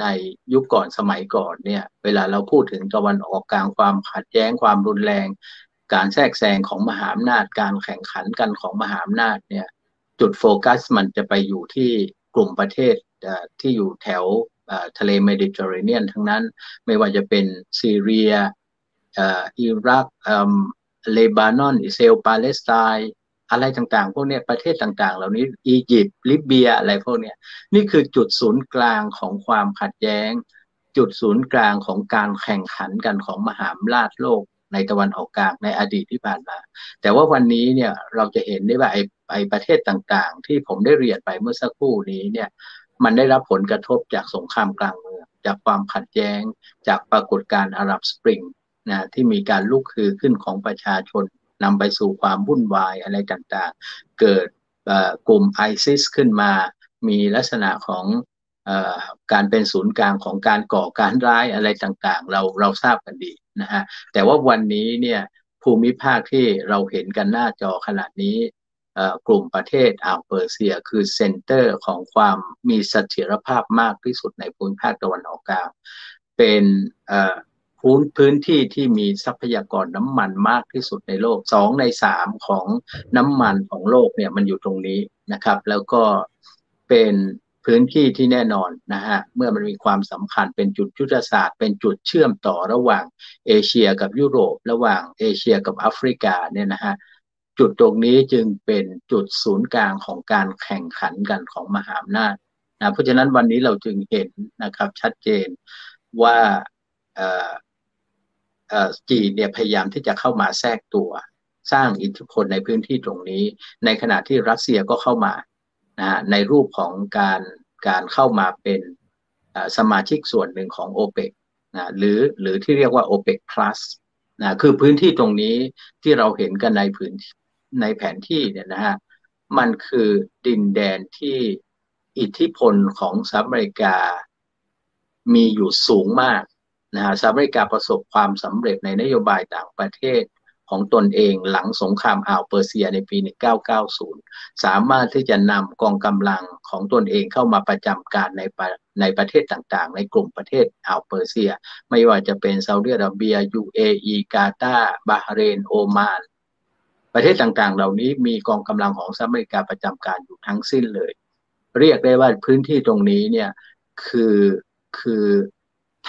ในยุคก่อนสมัยก่อนเนี่ย เวลาเราพูดถึงตะวันออกกลางความขัดแย้งความรุนแรง การแทรกแซงของมหาอำนาจการแข่งขันกันของมหาอำนาจเนี่ยจุดโฟกัสมันจะไปอยู่ที่กลุ่มประเทศที่อยู่แถวทะเลเมดิเตอร์เรเนียนทั้งนั้น ไม่ว่าจะเป็นซีเรียอิรัก เลบานอน อิสราเอลปาเลสไตน์อะไรต่างๆ พวกนี้ประเทศต่างๆ เหล่านี้อียิปต์ลิเบียอะไรพวกนี้นี่คือจุดศูนย์กลางของความขัดแย้ง จุดศูนย์กลางของการแข่งขันกันของมหาอำนาจโลกในตะวันออกกลางในอดีตที่ผ่านมา แต่ว่าวันนี้เนี่ยเราจะเห็นได้ว่าไอ้ไอประเทศต่างๆ ที่ผมได้เรียนไปเมื่อสักครู่นี้เนี่ยมันได้รับผลกระทบจากสงครามกลางเมือง จากความขัดแย้ง จากปรากฏการณ์อาหรับสปริง นะที่มีการลุกคือขึ้นของประชาชนนำไปสู่ความวุ่นวายอะไรต่างๆ เกิดกลุ่มไอซิสขึ้นมา มีลักษณะของอการเป็นศูนย์กลางของการก่อการร้ายอะไรต่างๆ เราเราทราบกันดีนะฮะแต่ว่าวันนี้เนี่ยภูมิภาคที่เราเห็นกันหน้าจอขนาดนี้กลุ่มประเทศอ่าวเปอร์เซียคือ center ของความมีเสถียรภาพมากที่สุดในภูมิภาคตะวันออกกลางเป็น พื้นพื้นที่ที่มีทรัพยากรน้ำมันมากที่สุดในโลกสองในสามของน้ำมันของโลกเนี่ยมันอยู่ตรงนี้นะครับ แล้วก็เป็นพื้นที่ที่แน่นอนนะฮะเมื่อมันมีความสำคัญเป็นจุดยุทธศาสตร์ เป็นจุดเชื่อมต่อระหว่างเอเชียกับยุโรป ระหว่างเอเชียกับแอฟริกาเนี่ยนะฮะจุดตรงนี้จึงเป็นจุดศูนย์กลางของการแข่งขันกันของมหาอำนาจนะเพราะฉะนั้นวันนี้เราจึงเห็นนะครับชัดเจนว่า จีนเนี่ยพยายามที่จะเข้ามาแทรกตัว สร้างอิทธิพลในพื้นที่ตรงนี้ ในขณะที่รัสเซียก็เข้ามานะในรูปของการการเข้ามาเป็นสมาชิกส่วนหนึ่งของโอเปกนะหรือหรือที่เรียกว่า OPEC plus นะคือพื้นที่ตรงนี้ที่เราเห็นกันในพื้นในแผนที่เนี่ยนะฮะมันคือดินแดนที่อิทธิพลของสหรัฐอเมริกามีอยู่สูงมาก นะฮะสหรัฐอเมริกาประสบความสำเร็จในนโยบายต่างประเทศของตนเองหลังสงครามอ่าวเปอร์เซียในปี 1990 สามารถที่จะนำกองกำลังของตนเองเข้ามาประจำการในในประเทศต่างๆ ในกลุ่มประเทศอ่าวเปอร์เซีย ไม่ว่าจะเป็นซาอุดิอาระเบีย UAE กาตาร์บาห์เรน โอมาน ประเทศต่างๆ เหล่านี้มีกองกำลังของสหรัฐอเมริกาประจำการอยู่ทั้งสิ้นเลย เรียกได้ว่าพื้นที่ตรงนี้เนี่ยคือคือ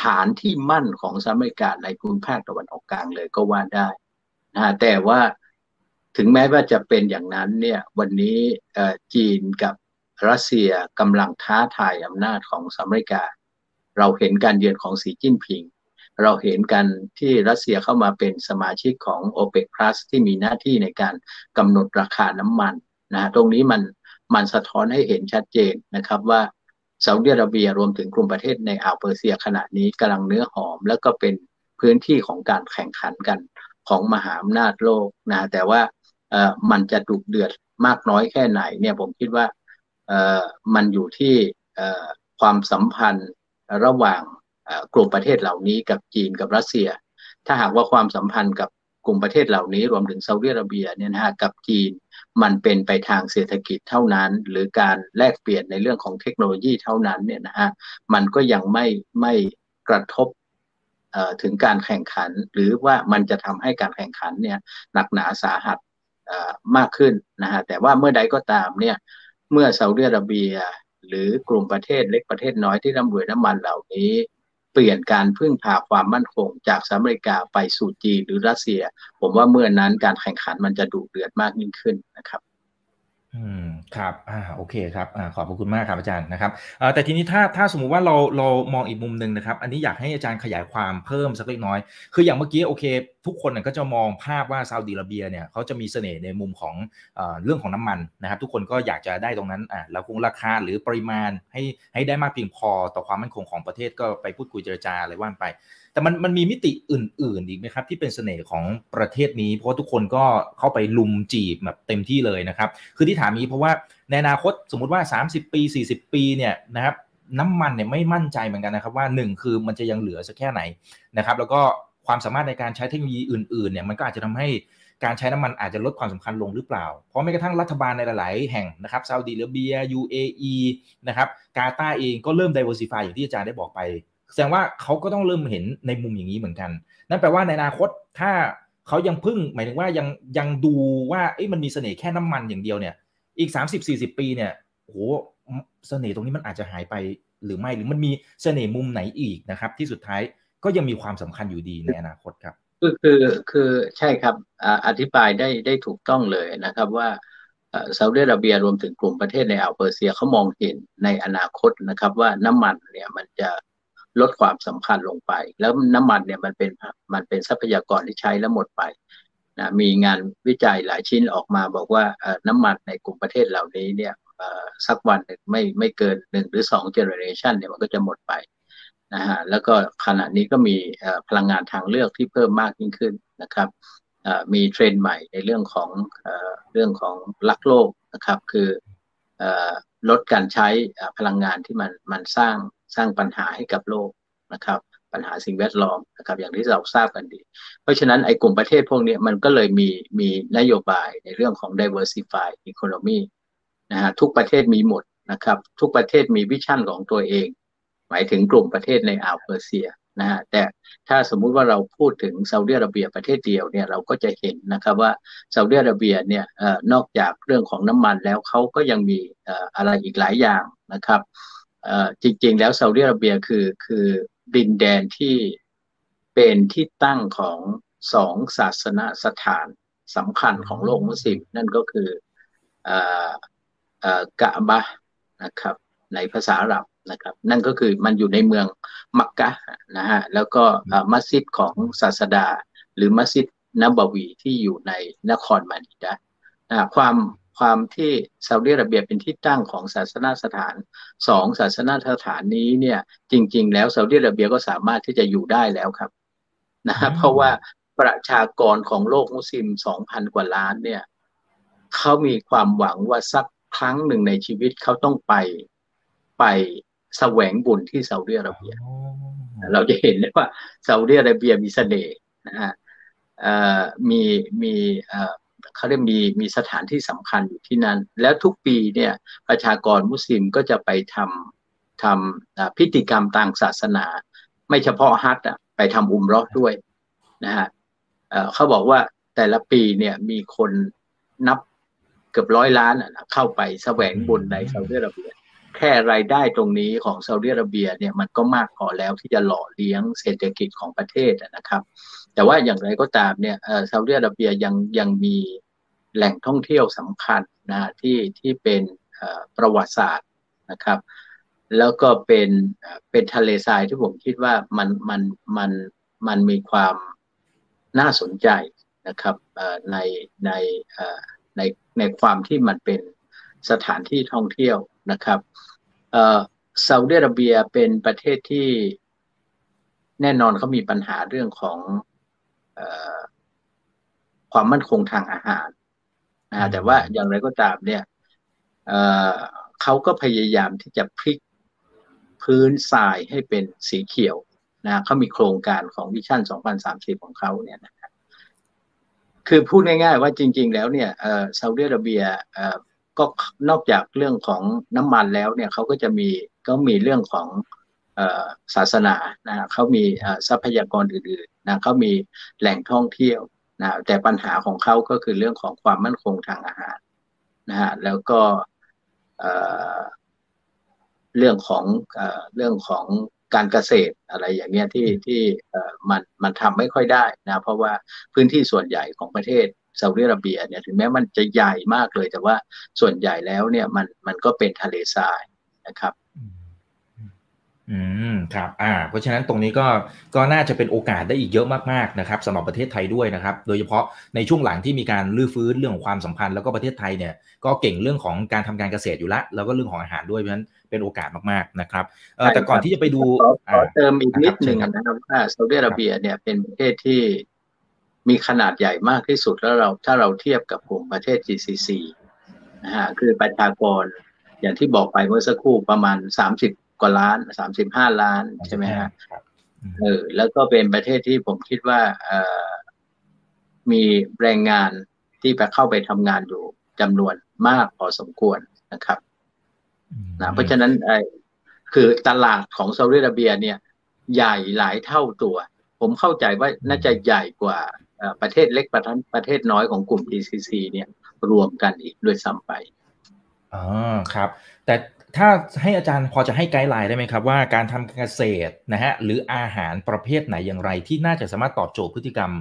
ฐานที่มั่นของสหรัฐอเมริกาในภูมิภาคตะวันออกกลางเลยก็ว่าได้นะแต่ว่าถึงแม้ว่าจะเป็นอย่างนั้นเนี่ยวันนี้จีนกับรัสเซียกำลังท้าทายอำนาจของสหรัฐอเมริกา เราเห็นการเยือนของสีจิ้นผิง เราเห็นกันที่รัสเซียเข้ามาเป็นสมาชิกของ o p e ป Plus ที่มีหน้าที่ในการกำหนดราคาน้ำมันนะตรงนี้มันมันสะท้อนให้เห็นชัดเจนนะครับว่า ซาอุดิอาระเบียรวมถึงกลุ่มประเทศในอ่าวเปอร์เซียขณะนี้กำลังเนื้อหอม แล้วก็เป็นพื้นที่ของการแข่งขันกันของมหาอำนาจโลกนะแต่ว่ามันจะดุเดือดมากน้อยแค่ไหนเนี่ยผมคิดว่ามันอยู่ที่ความสัมพันธ์ระหว่างกลุ่มประเทศเหล่านี้กับจีนกับรัสเซีย ถ้าหากว่าความสัมพันธ์กับ กลุ่มประเทศเหล่านี้รวมถึงซาอุดิอาระเบียเนี่ยนะฮะกับจีนมันเป็นไปทางเศรษฐกิจเท่านั้น หรือการแลกเปลี่ยนในเรื่องของเทคโนโลยีเท่านั้นเนี่ยนะฮะมันก็ยังไม่ไม่กระทบถึงการแข่งขัน หรือว่ามันจะทำให้การแข่งขันเนี่ยหนักหนาสาหัสมากขึ้นนะฮะแต่ว่าเมื่อใดก็ตามเนี่ยเมื่อซาอุดิอาระเบีย หรือกลุ่มประเทศเล็กประเทศน้อยที่ร่ำรวยน้ำมันเหล่านี้ เปลี่ยนการพึ่งพาความมั่นคงจากสหรัฐอเมริกาไปสู่จีนหรือรัสเซีย ผมว่าเมื่อนั้นการแข่งขันมันจะดุเดือดมากยิ่งขึ้นนะครับ อืมครับอ่าโอเคครับอ่าขอบคุณมากครับอาจารย์นะครับอ่าแต่ทีนี้ถ้าถ้าสมมุติว่าเราเรามองอีกมุมหนึ่งนะครับ อันนี้อยากให้อาจารย์ขยายความเพิ่มสักเล็กน้อย คืออย่างเมื่อกี้โอเค ทุกคนก็จะมองภาพว่าซาอุดิอาระเบียเนี่ยเขาจะมีเสน่ห์ในมุมของเรื่องของน้ำมันนะครับ ทุกคนก็อยากจะได้ตรงนั้นอ่าแล้วคงราคาหรือปริมาณให้ให้ได้มากเพียงพอต่อความมั่นคงของประเทศก็ไปพูดคุยเจรจาอะไรว่านไป แต่มันมันมีมิติอื่น ๆ อีกไหมครับที่เป็นเสน่ห์ของประเทศนี้ เพราะทุกคนก็เข้าไปลุมจีบแบบเต็มที่เลยนะครับ คือที่ถามนี้เพราะว่าในอนาคตสมมุติว่า 30 ปี 40 ปีเนี่ยนะครับน้ำมันเนี่ยไม่มั่นใจเหมือนกันนะครับ ว่า 1 คือมันจะยังเหลือสักแค่ไหนนะครับแล้วก็ความสามารถในการใช้เทคโนโลยีอื่น ๆเนี่ยมันก็อาจจะทำให้การใช้น้ำมันอาจจะลดความสำคัญลงหรือเปล่า เพราะแม้กระทั่งรัฐบาลในหลาย ๆ แห่งนะครับซาอุดิอาระเบีย UAE นะครับกาตาเองก็เริ่ม diversify อย่างที่อาจารย์ได้บอกไป แสดงว่าเขาก็ต้องเริ่มเห็นในมุมอย่างนี้เหมือนกัน นั่นแปลว่าในอนาคตถ้าเขายังพึ่งหมายถึงว่ายังยังดูว่าเอ้มันมีเสน่ห์แค่น้ำมันอย่างเดียวเนี่ย อีกสามสิบสี่สิบปีเนี่ยโหเสน่ห์ตรงนี้มันอาจจะหายไปหรือไม่หรือมันมีเสน่ห์มุมไหนอีกนะครับ ที่สุดท้ายก็ยังมีความสำคัญอยู่ดีในอนาคตครับคือคือคือใช่ครับอธิบายได้ได้ถูกต้องเลยนะครับว่าซาอุดิอาระเบียรวมถึงกลุ่มประเทศในอ่าวเปอร์เซียเขามองเห็นในอนาคตนะครับ ว่าน้ำมันเนี่ยมันจะ ลดความสำคัญลงไป แล้วน้ำมันเนี่ยมันเป็นมันเป็นทรัพยากรที่ใช้แล้วหมดไปนะมีงานวิจัยหลายชิ้นออกมาบอกว่าน้ำมันในกลุ่มประเทศเหล่านี้เนี่ยสักวันหนึ่งไม่ไม่เกินหนึ่งหรือสอง generation เนี่ยมันก็จะหมดไปนะฮะแล้วก็ขณะนี้ก็มีพลังงานทางเลือกที่เพิ่มมากยิ่งขึ้นนะครับมีเทรนด์ใหม่ในเรื่องของเรื่องของลักโลกนะครับคือลดการใช้พลังงานที่มันมันสร้าง สร้างปัญหาให้กับโลกนะครับ ปัญหาสิ่งแวดล้อมนะครับอย่างที่เราทราบกันดี เพราะฉะนั้นไอ้กลุ่มประเทศพวกนี้มันก็เลยมีมีนโยบายในเรื่องของ diversify economy นะฮะทุกประเทศมีหมดนะครับ ทุกประเทศมีวิชั่นของตัวเอง หมายถึงกลุ่มประเทศในอ่าวเปอร์เซียนะฮะแต่ถ้าสมมุติว่าเราพูดถึงซาอุดิอาระเบียประเทศเดียวเนี่ยเราก็จะเห็นนะครับว่าซาอุดิอาระเบียเนี่ยนอกจากเรื่องของน้ำมันแล้วเขาก็ยังมีอะไรอีกหลายอย่างนะครับ จริงๆ แล้วซาอุดิอาระเบียคือคือดินแดนที่เป็นที่ตั้งของสองศาสนสถานสำคัญของโลกมุสลิมนั่นก็คืออกะบะนะครับในภาษาอาหรับนะครับ นั่นก็คือมันอยู่ในเมืองมักกะนะฮะแล้วก็มัสยิดของศาสดา หรือมัสยิดนบวีที่อยู่ในนครมานิดะนะความ ความที่ซาอุดิอาระเบียเป็นที่ตั้งของศาสนาสถานสองศาสนาสถานนี้เนี่ยจริง ๆ แล้วซาอุดิอาระเบียก็สามารถที่จะอยู่ได้แล้วครับนะฮะเพราะว่าประชากรของโลกมุสลิมสองพันกว่าล้านเนี่ยเขามีความหวังว่าสักครั้งหนึ่งในชีวิตเขาต้องไปไปแสวงบุญที่ซาอุดิอาระเบีย เราจะเห็นเลยว่าซาอุดิอาระเบียมีเสน่ห์นะฮะมีมี เขาเรียกมีมีสถานที่สำคัญอยู่ที่นั่นแล้วทุกปีเนี่ยประชากรมุสลิมก็จะไปทำทำพิธีกรรมทางศาสนา ไม่เฉพาะฮัตอะไปทำอุมรอดด้วยนะฮะเขาบอกว่าแต่ละปีเนี่ยมีคนนับเกือบร้อยล้านเข้าไปแสวงบุญในซาอุดิอาระเบีย แค่รายได้ตรงนี้ของซาอุดิอาระเบียเนี่ยมันก็มากพอแล้วที่จะหล่อเลี้ยงเศรษฐกิจของประเทศนะครับ แต่ว่าอย่างไรก็ตามเนี่ยซาอุดิอาระเบียยังยังมีแหล่งท่องเที่ยวสำคัญนะที่ที่เป็นประวัติศาสตร์นะครับ แล้วก็เป็นเป็นทะเลทรายที่ผมคิดว่ามันมันมันมันมีความน่าสนใจนะครับในในในในความที่มันเป็น สถานที่ท่องเที่ยวนะครับซาอุดิอาระเบียเป็นประเทศที่แน่นอนเขามีปัญหาเรื่องของอความมั่นคงทางอาหารนะแต่ว่าอย่างไรก็ตามเนี่ยเเขาก็พยายามที่จะพลิกพื้นทรายให้เป็นสีเขียวนะเขามีโครงการของวิชั่น 2030 ของเขาเนี่ยนะครับคือพูดง่ายๆว่าจริง ๆ แล้วเนี่ยซาอุดิอาระเบีย ก็นอกจากเรื่องของน้ำมันแล้วเนี่ยเขาก็จะมีก็มีเรื่องของศาสนานะเขามีทรัพยากรอื่นๆนะเขามีแหล่งท่องเที่ยวนะแต่ปัญหาของเขาก็คือเรื่องของความมั่นคงทางอาหารนะฮะแล้วก็เรื่องของเรื่องของการเกษตรอะไรอย่างเงี้ยที่ที่มันมันทำไม่ค่อยได้นะเพราะว่าพื้นที่ส่วนใหญ่ของประเทศ ซาอุดิอาระเบียเนี่ยถึงแม้มันจะใหญ่มากเลย แต่ว่าส่วนใหญ่แล้วเนี่ยมันมันก็เป็นทะเลทรายนะครับอืมครับอ่าเพราะฉะนั้นตรงนี้ก็ก็น่าจะเป็นโอกาสได้อีกเยอะมากๆนะครับสำหรับประเทศไทยด้วยนะครับ โดยเฉพาะในช่วงหลังที่มีการลื้อฟื้นเรื่องของความสัมพันธ์ แล้วก็ประเทศไทยเนี่ยก็เก่งเรื่องของการทำการเกษตรอยู่แล้วแล้วก็เรื่องของอาหารด้วยเพราะฉะนั้นเป็นโอกาสมากๆนะครับเออแต่ก่อนที่จะไปดูขอเติมอีกนิดหนึ่งนะครับว่าซาอุดิอาระเบียเนี่ยเป็นประเทศที่ มีขนาดใหญ่มากที่สุดแล้วเราถ้าเราเทียบกับกลุ่มประเทศ GCC นะฮะคือประชากรอย่างที่บอกไปเมื่อสักครู่ประมาณสามสิบกว่าล้านสามสิบห้าล้านใช่ไหมฮะเออแล้วก็เป็นประเทศที่ผมคิดว่าเออมีแรงงานที่ไปเข้าไปทำงานอยู่จำนวนมากพอสมควรนะครับนะเพราะฉะนั้นไอ้คือตลาดของซาอุดิอาระเบียเนี่ย ใหญ่หลายเท่าตัว ผมเข้าใจว่าน่าจะใหญ่กว่า ประเทศเล็กประประเทศน้อยของกลุ่ม GCC เนี่ยรวมกันอีกด้วยซ้ำไปอ๋อครับ แต่ถ้าให้อาจารย์พอจะให้ไกด์ไลน์ได้ไหมครับ ว่าการทำเกษตรนะฮะหรืออาหารประเภทไหนอย่างไร ที่น่าจะสามารถตอบโจทย์พฤติกรรม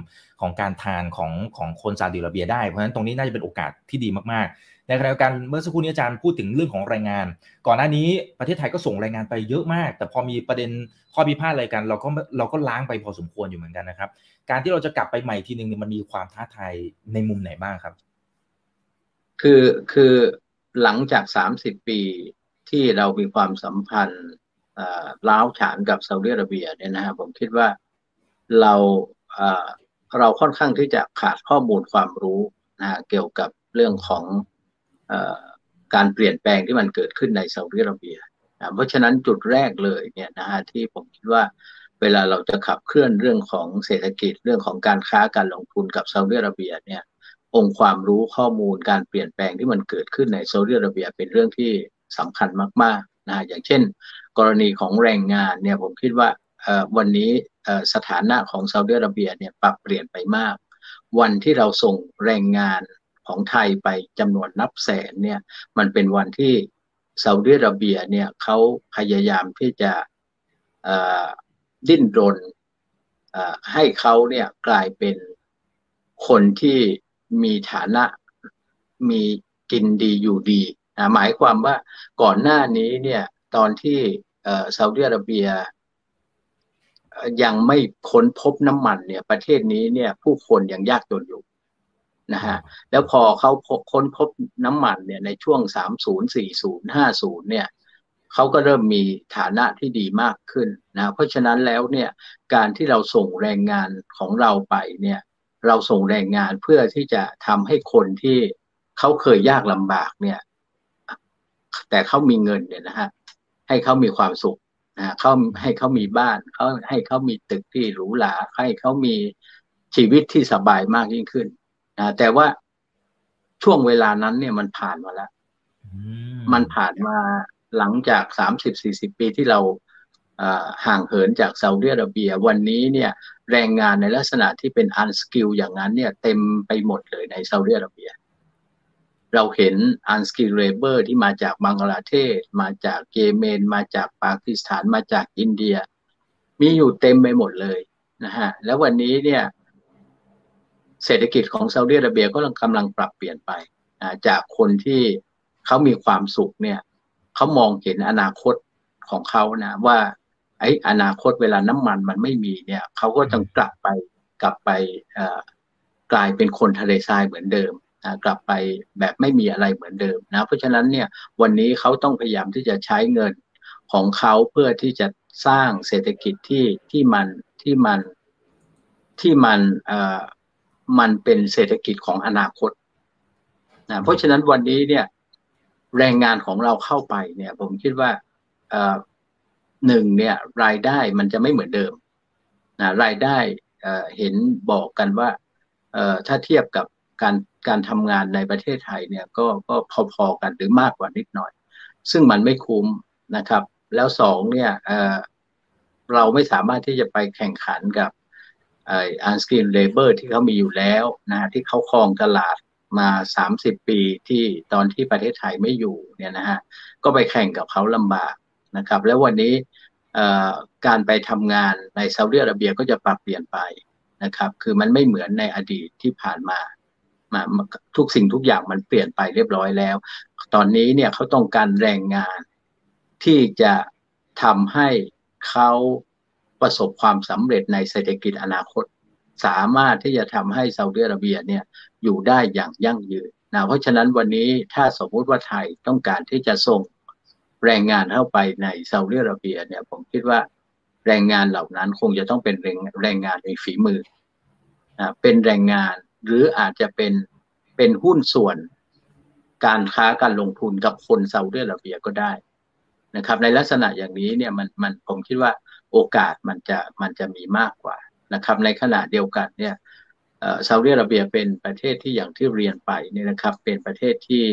ของการทานของของคนซาอุดิอาระเบียได้เพราะฉะนั้นตรงนี้น่าจะเป็นโอกาสที่ดีมากๆ ในขณะเดียวกันเมื่อสักครู่นี้อาจารย์พูดถึงเรื่องของแรงงาน ก่อนหน้านี้ประเทศไทยก็ส่งแรงงานไปเยอะมาก แต่พอมีประเด็นข้อพิพาทอะไรกัน เราก็เราก็ล้างไปพอสมควรอยู่เหมือนกันนะครับ การที่เราจะกลับไปใหม่ทีหนึ่งมันมีความท้าทายในมุมไหนบ้างครับ คือคือหลังจากสามสิบปีที่เรามีความสัมพันธ์ล้าวฉานกับซาอุดิอาระเบียเนี่ยนะครับผมคิดว่าเราเราค่อนข้างที่จะขาดข้อมูลความรู้นะเกี่ยวกับเรื่องของ การเปลี่ยนแปลงที่มันเกิดขึ้นในซาอุดิอาระเบียนะเพราะฉะนั้นจุดแรกเลยเนี่ยนะฮะที่ผมคิดว่าเวลาเราจะขับเคลื่อนเรื่องของเศรษฐกิจเรื่องของการค้าการลงทุนกับซาอุดิอาระเบียเนี่ยองค์ความรู้ข้อมูลการเปลี่ยนแปลงที่มันเกิดขึ้นในซาอุดิอาระเบียเป็นเรื่องที่สำคัญมากๆนะอย่างเช่น กรณีของแรงงานเนี่ยผมคิดว่าวันนี้สถานะของซาอุดิอาระเบียเนี่ยปรับเปลี่ยนไปมาก วันที่เราส่งแรงงาน ของไทยไปจำนวนนับแสนเนี่ยมันเป็นวันที่ซาอุดิอาระเบียเนี่ยเขาพยายามที่จะดิ้นรนให้เขาเนี่ยกลายเป็นคนที่มีฐานะมีกินดีอยู่ดีนะหมายความว่าก่อนหน้านี้เนี่ยตอนที่ซาอุดิอาระเบียยังไม่ค้นพบน้ำมันเนี่ยประเทศนี้เนี่ยผู้คนยังยากจนอยู่ นะฮะแล้วพอเขาค้นพบน้ำมันเนี่ยในช่วง 30 40 50 เนี่ยเขาก็เริ่มมีฐานะที่ดีมากขึ้นนะเพราะฉะนั้นแล้วเนี่ยการที่เราส่งแรงงานของเราไปเนี่ยเราส่งแรงงานเพื่อที่จะทำให้คนที่เขาเคยยากลำบากเนี่ยแต่เขามีเงินเนี่ยนะฮะให้เขามีความสุขนะเขาให้เขามีบ้านเขาให้เขามีตึกที่หรูหราให้เขามีชีวิตที่สบายมากยิ่งขึ้น นะแต่ว่าช่วงเวลานั้นเนี่ยมันผ่านมาแล้ว มันผ่านมาหลังจากสามสิบสี่สิบปีที่เราห่างเหินจากซาอุดิอาระเบีย วันนี้เนี่ย แรงงานในลักษณะที่เป็น unskilled อย่างนั้นเนี่ย เต็มไปหมดเลยในซาอุดิอาระเบีย เราเห็น unskilled labor ที่มาจากบังกลาเทศ มาจากเยเมน มาจากปากีสถานมาจากอินเดีย มีอยู่เต็มไปหมดเลยนะฮะแล้ววันนี้เนี่ย เศรษฐกิจของซาอุดิอาระเบียก็กำลังปรับเปลี่ยนไปจากคนที่เขามีความสุขเนี่ยเขามองเห็นอนาคตของเขานะว่าไอ้อนาคตเวลาน้ำมันมันไม่มีเนี่ยเขาก็ต้องกลับไปกลับไปกลายเป็นคนทะเลทรายเหมือนเดิมกลับไปแบบไม่มีอะไรเหมือนเดิมนะเพราะฉะนั้นเนี่ยวันนี้เขาต้องพยายามที่จะใช้เงินของเขาเพื่อที่จะสร้างเศรษฐกิจที่ที่มันที่มันที่มันเอ่อ มันเป็นเศรษฐกิจของอนาคตนะเพราะฉะนั้นวันนี้เนี่ยแรงงานของเราเข้าไปเนี่ย ผมคิดว่าหนึ่งเนี่ย รายได้มันจะไม่เหมือนเดิมนะรายได้เห็นบอกกันว่าถ้าเทียบกับการการทำงานในประเทศไทยเนี่ยก็ก็พอๆกันหรือมากกว่านิดหน่อย ซึ่งมันไม่คุ้มนะครับ แล้วสองเนี่ยเราไม่สามารถที่จะไปแข่งขันกับ unskilled labor ที่เขามีอยู่แล้วนะที่เขาครองตลาดมา 30 ปีที่ตอนที่ประเทศไทยไม่อยู่เนี่ยนะฮะก็ไปแข่งกับเขาลำบากนะครับ แล้ววันนี้การไปทำงานในซาอุดิอาระเบียก็จะปรับเปลี่ยนไปนะครับ คือมันไม่เหมือนในอดีตที่ผ่านมามาทุกสิ่งทุกอย่างมันเปลี่ยนไปเรียบร้อยแล้ว ตอนนี้เนี่ยเขาต้องการแรงงานที่จะทำให้เขา ประสบความสำเร็จในเศรษฐกิจอนาคต สามารถที่จะทำให้ซาอุดิอาระเบียเนี่ยอยู่ได้อย่างยั่งยืนนะเพราะฉะนั้นวันนี้ถ้าสมมุติว่าไทยต้องการที่จะส่งแรงงานเข้าไปในซาอุดิอาระเบียเนี่ยผมคิดว่าแรงงานเหล่านั้นคงจะต้องเป็นแรงแรงงานในฝีมือนะเป็นแรงงานหรืออาจจะเป็นเป็นหุ้นส่วนการค้าการลงทุนกับคนซาอุดิอาระเบียก็ได้นะครับ ในลักษณะอย่างนี้เนี่ยมันมันผมคิดว่า โอกาสมันจะมันจะมีมากกว่านะครับในขณะเดียวกันเนี่ยซาอุดิอาระเบียเป็นประเทศที่อย่างที่เรียนไปนี่นะครับ เป็นประเทศที่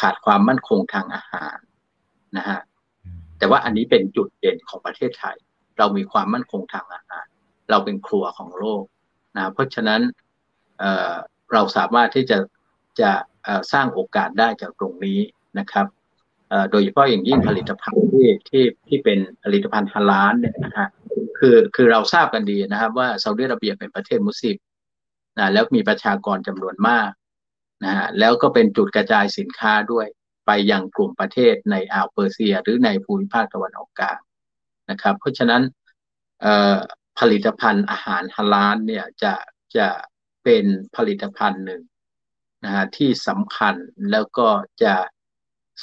ขาดความมั่นคงทางอาหารนะฮะแต่ว่าอันนี้เป็นจุดเด่นของประเทศไทย เรามีความมั่นคงทางอาหาร เราเป็นครัวของโลกนะเพราะฉะนั้นเเราสามารถที่จะจะสร้างโอกาสได้จากตรงนี้นะครับ โดยเฉพาะอย่างยิ่งผลิตภัณฑ์ที่ที่ที่เป็นผลิตภัณฑ์ฮาลาลเนี่ยนะฮะคือคือเราทราบกันดีนะครับ ว่าซาอุดิอาระเบียเป็นประเทศมุสลิมนะแล้วมีประชากรจำนวนมากนะฮะแล้วก็เป็นจุดกระจายสินค้าด้วยไปยังกลุ่มประเทศในอ่าวเปอร์เซีย หรือในภูมิภาคตะวันออกกลางนะครับ เพราะฉะนั้นผลิตภัณฑ์อาหารฮาลาลเนี่ยจะจะเป็นผลิตภัณฑ์หนึ่งนะฮะที่สำคัญแล้วก็จะ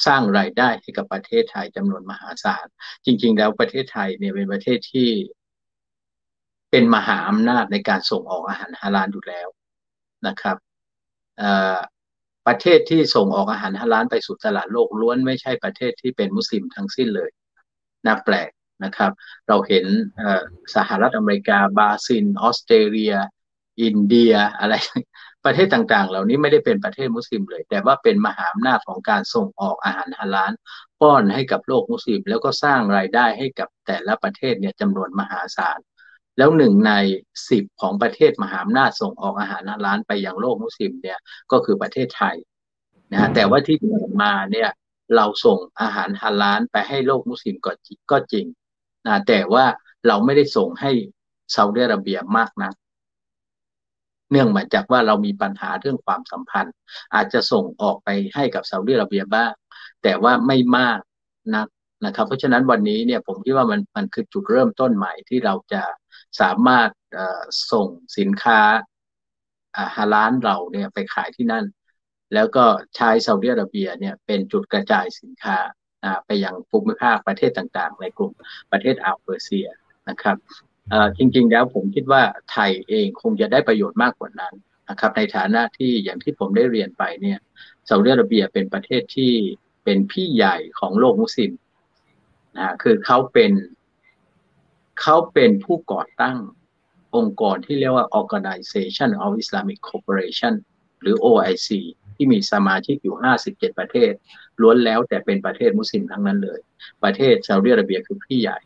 สร้างรายได้ให้กับประเทศไทยจำนวนมหาศาล จริง ๆ แล้วประเทศไทยเนี่ยเป็นประเทศที่เป็นมหาอำนาจในการส่งออกอาหารฮาลาลอยู่แล้วนะครับประเทศที่ส่งออกอาหารฮาลาลไปสู่ตลาดโลกล้วนไม่ใช่ประเทศที่เป็นมุสลิมทั้งสิ้นเลยน่าแปลกนะครับ เราเห็นสหรัฐอเมริกาบราซิลออสเตรเลีย อินเดียอะไร ประเทศต่างๆ เหล่านี้ไม่ได้เป็นประเทศมุสลิมเลย แต่ว่าเป็นมหาอำนาจของการส่งออกอาหารฮาลาลป้อนให้กับโลกมุสลิม แล้วก็สร้างรายได้ให้กับแต่ละประเทศเนี่ยจำนวนมหาศาลแล้วหนึ่งในสิบของประเทศมหาอำนาจส่งออกอาหารฮาลาลไปยังโลกมุสลิมเนี่ยก็คือประเทศไทยนะแต่ว่าที่ผ่านมาเนี่ยเราส่งอาหารฮาลาลไปให้โลกมุสลิมก็ก็จริงนะแต่ว่าเราไม่ได้ส่งให้ซาอุดิอาระเบียมากนะัก เนื่องมาจากว่าเรามีปัญหาเรื่องความสัมพันธ์ อาจจะส่งออกไปให้กับซาอุดิอาระเบียบ้าง แต่ว่าไม่มากนักนะครับ เพราะฉะนั้นวันนี้เนี่ยผมคิดว่ามันมันคือจุดเริ่มต้นใหม่ที่เราจะสามารถส่งสินค้าฮาลานเราเนี่ยไปขายที่นั่น แล้วก็ใช้ซาอุดิอาระเบียเนี่ยเป็นจุดกระจายสินค้าไปยังภูมิภาคประเทศต่างๆ ในกลุ่มประเทศอ่าวเปอร์เซียนะครับ จริง ๆ แล้วผมคิดว่าไทยเองคงจะได้ประโยชน์มากกว่านั้นนะครับในฐานะที่อย่างที่ผมได้เรียนไปเนี่ยซาอุดิอาระเบียเป็นประเทศที่เป็นพี่ใหญ่ของโลกมุสลิมนะคือเขาเป็นเขาเป็นผู้ก่อตั้งองค์กรที่เรียกว่า Organization of Islamic Cooperation หรือ OIC ที่มีสมาชิกอยู่ 57 ประเทศ ล้วนแล้วแต่เป็นประเทศมุสลิมทั้งนั้นเลย ประเทศซาอุดิอาระเบียคือพี่ใหญ่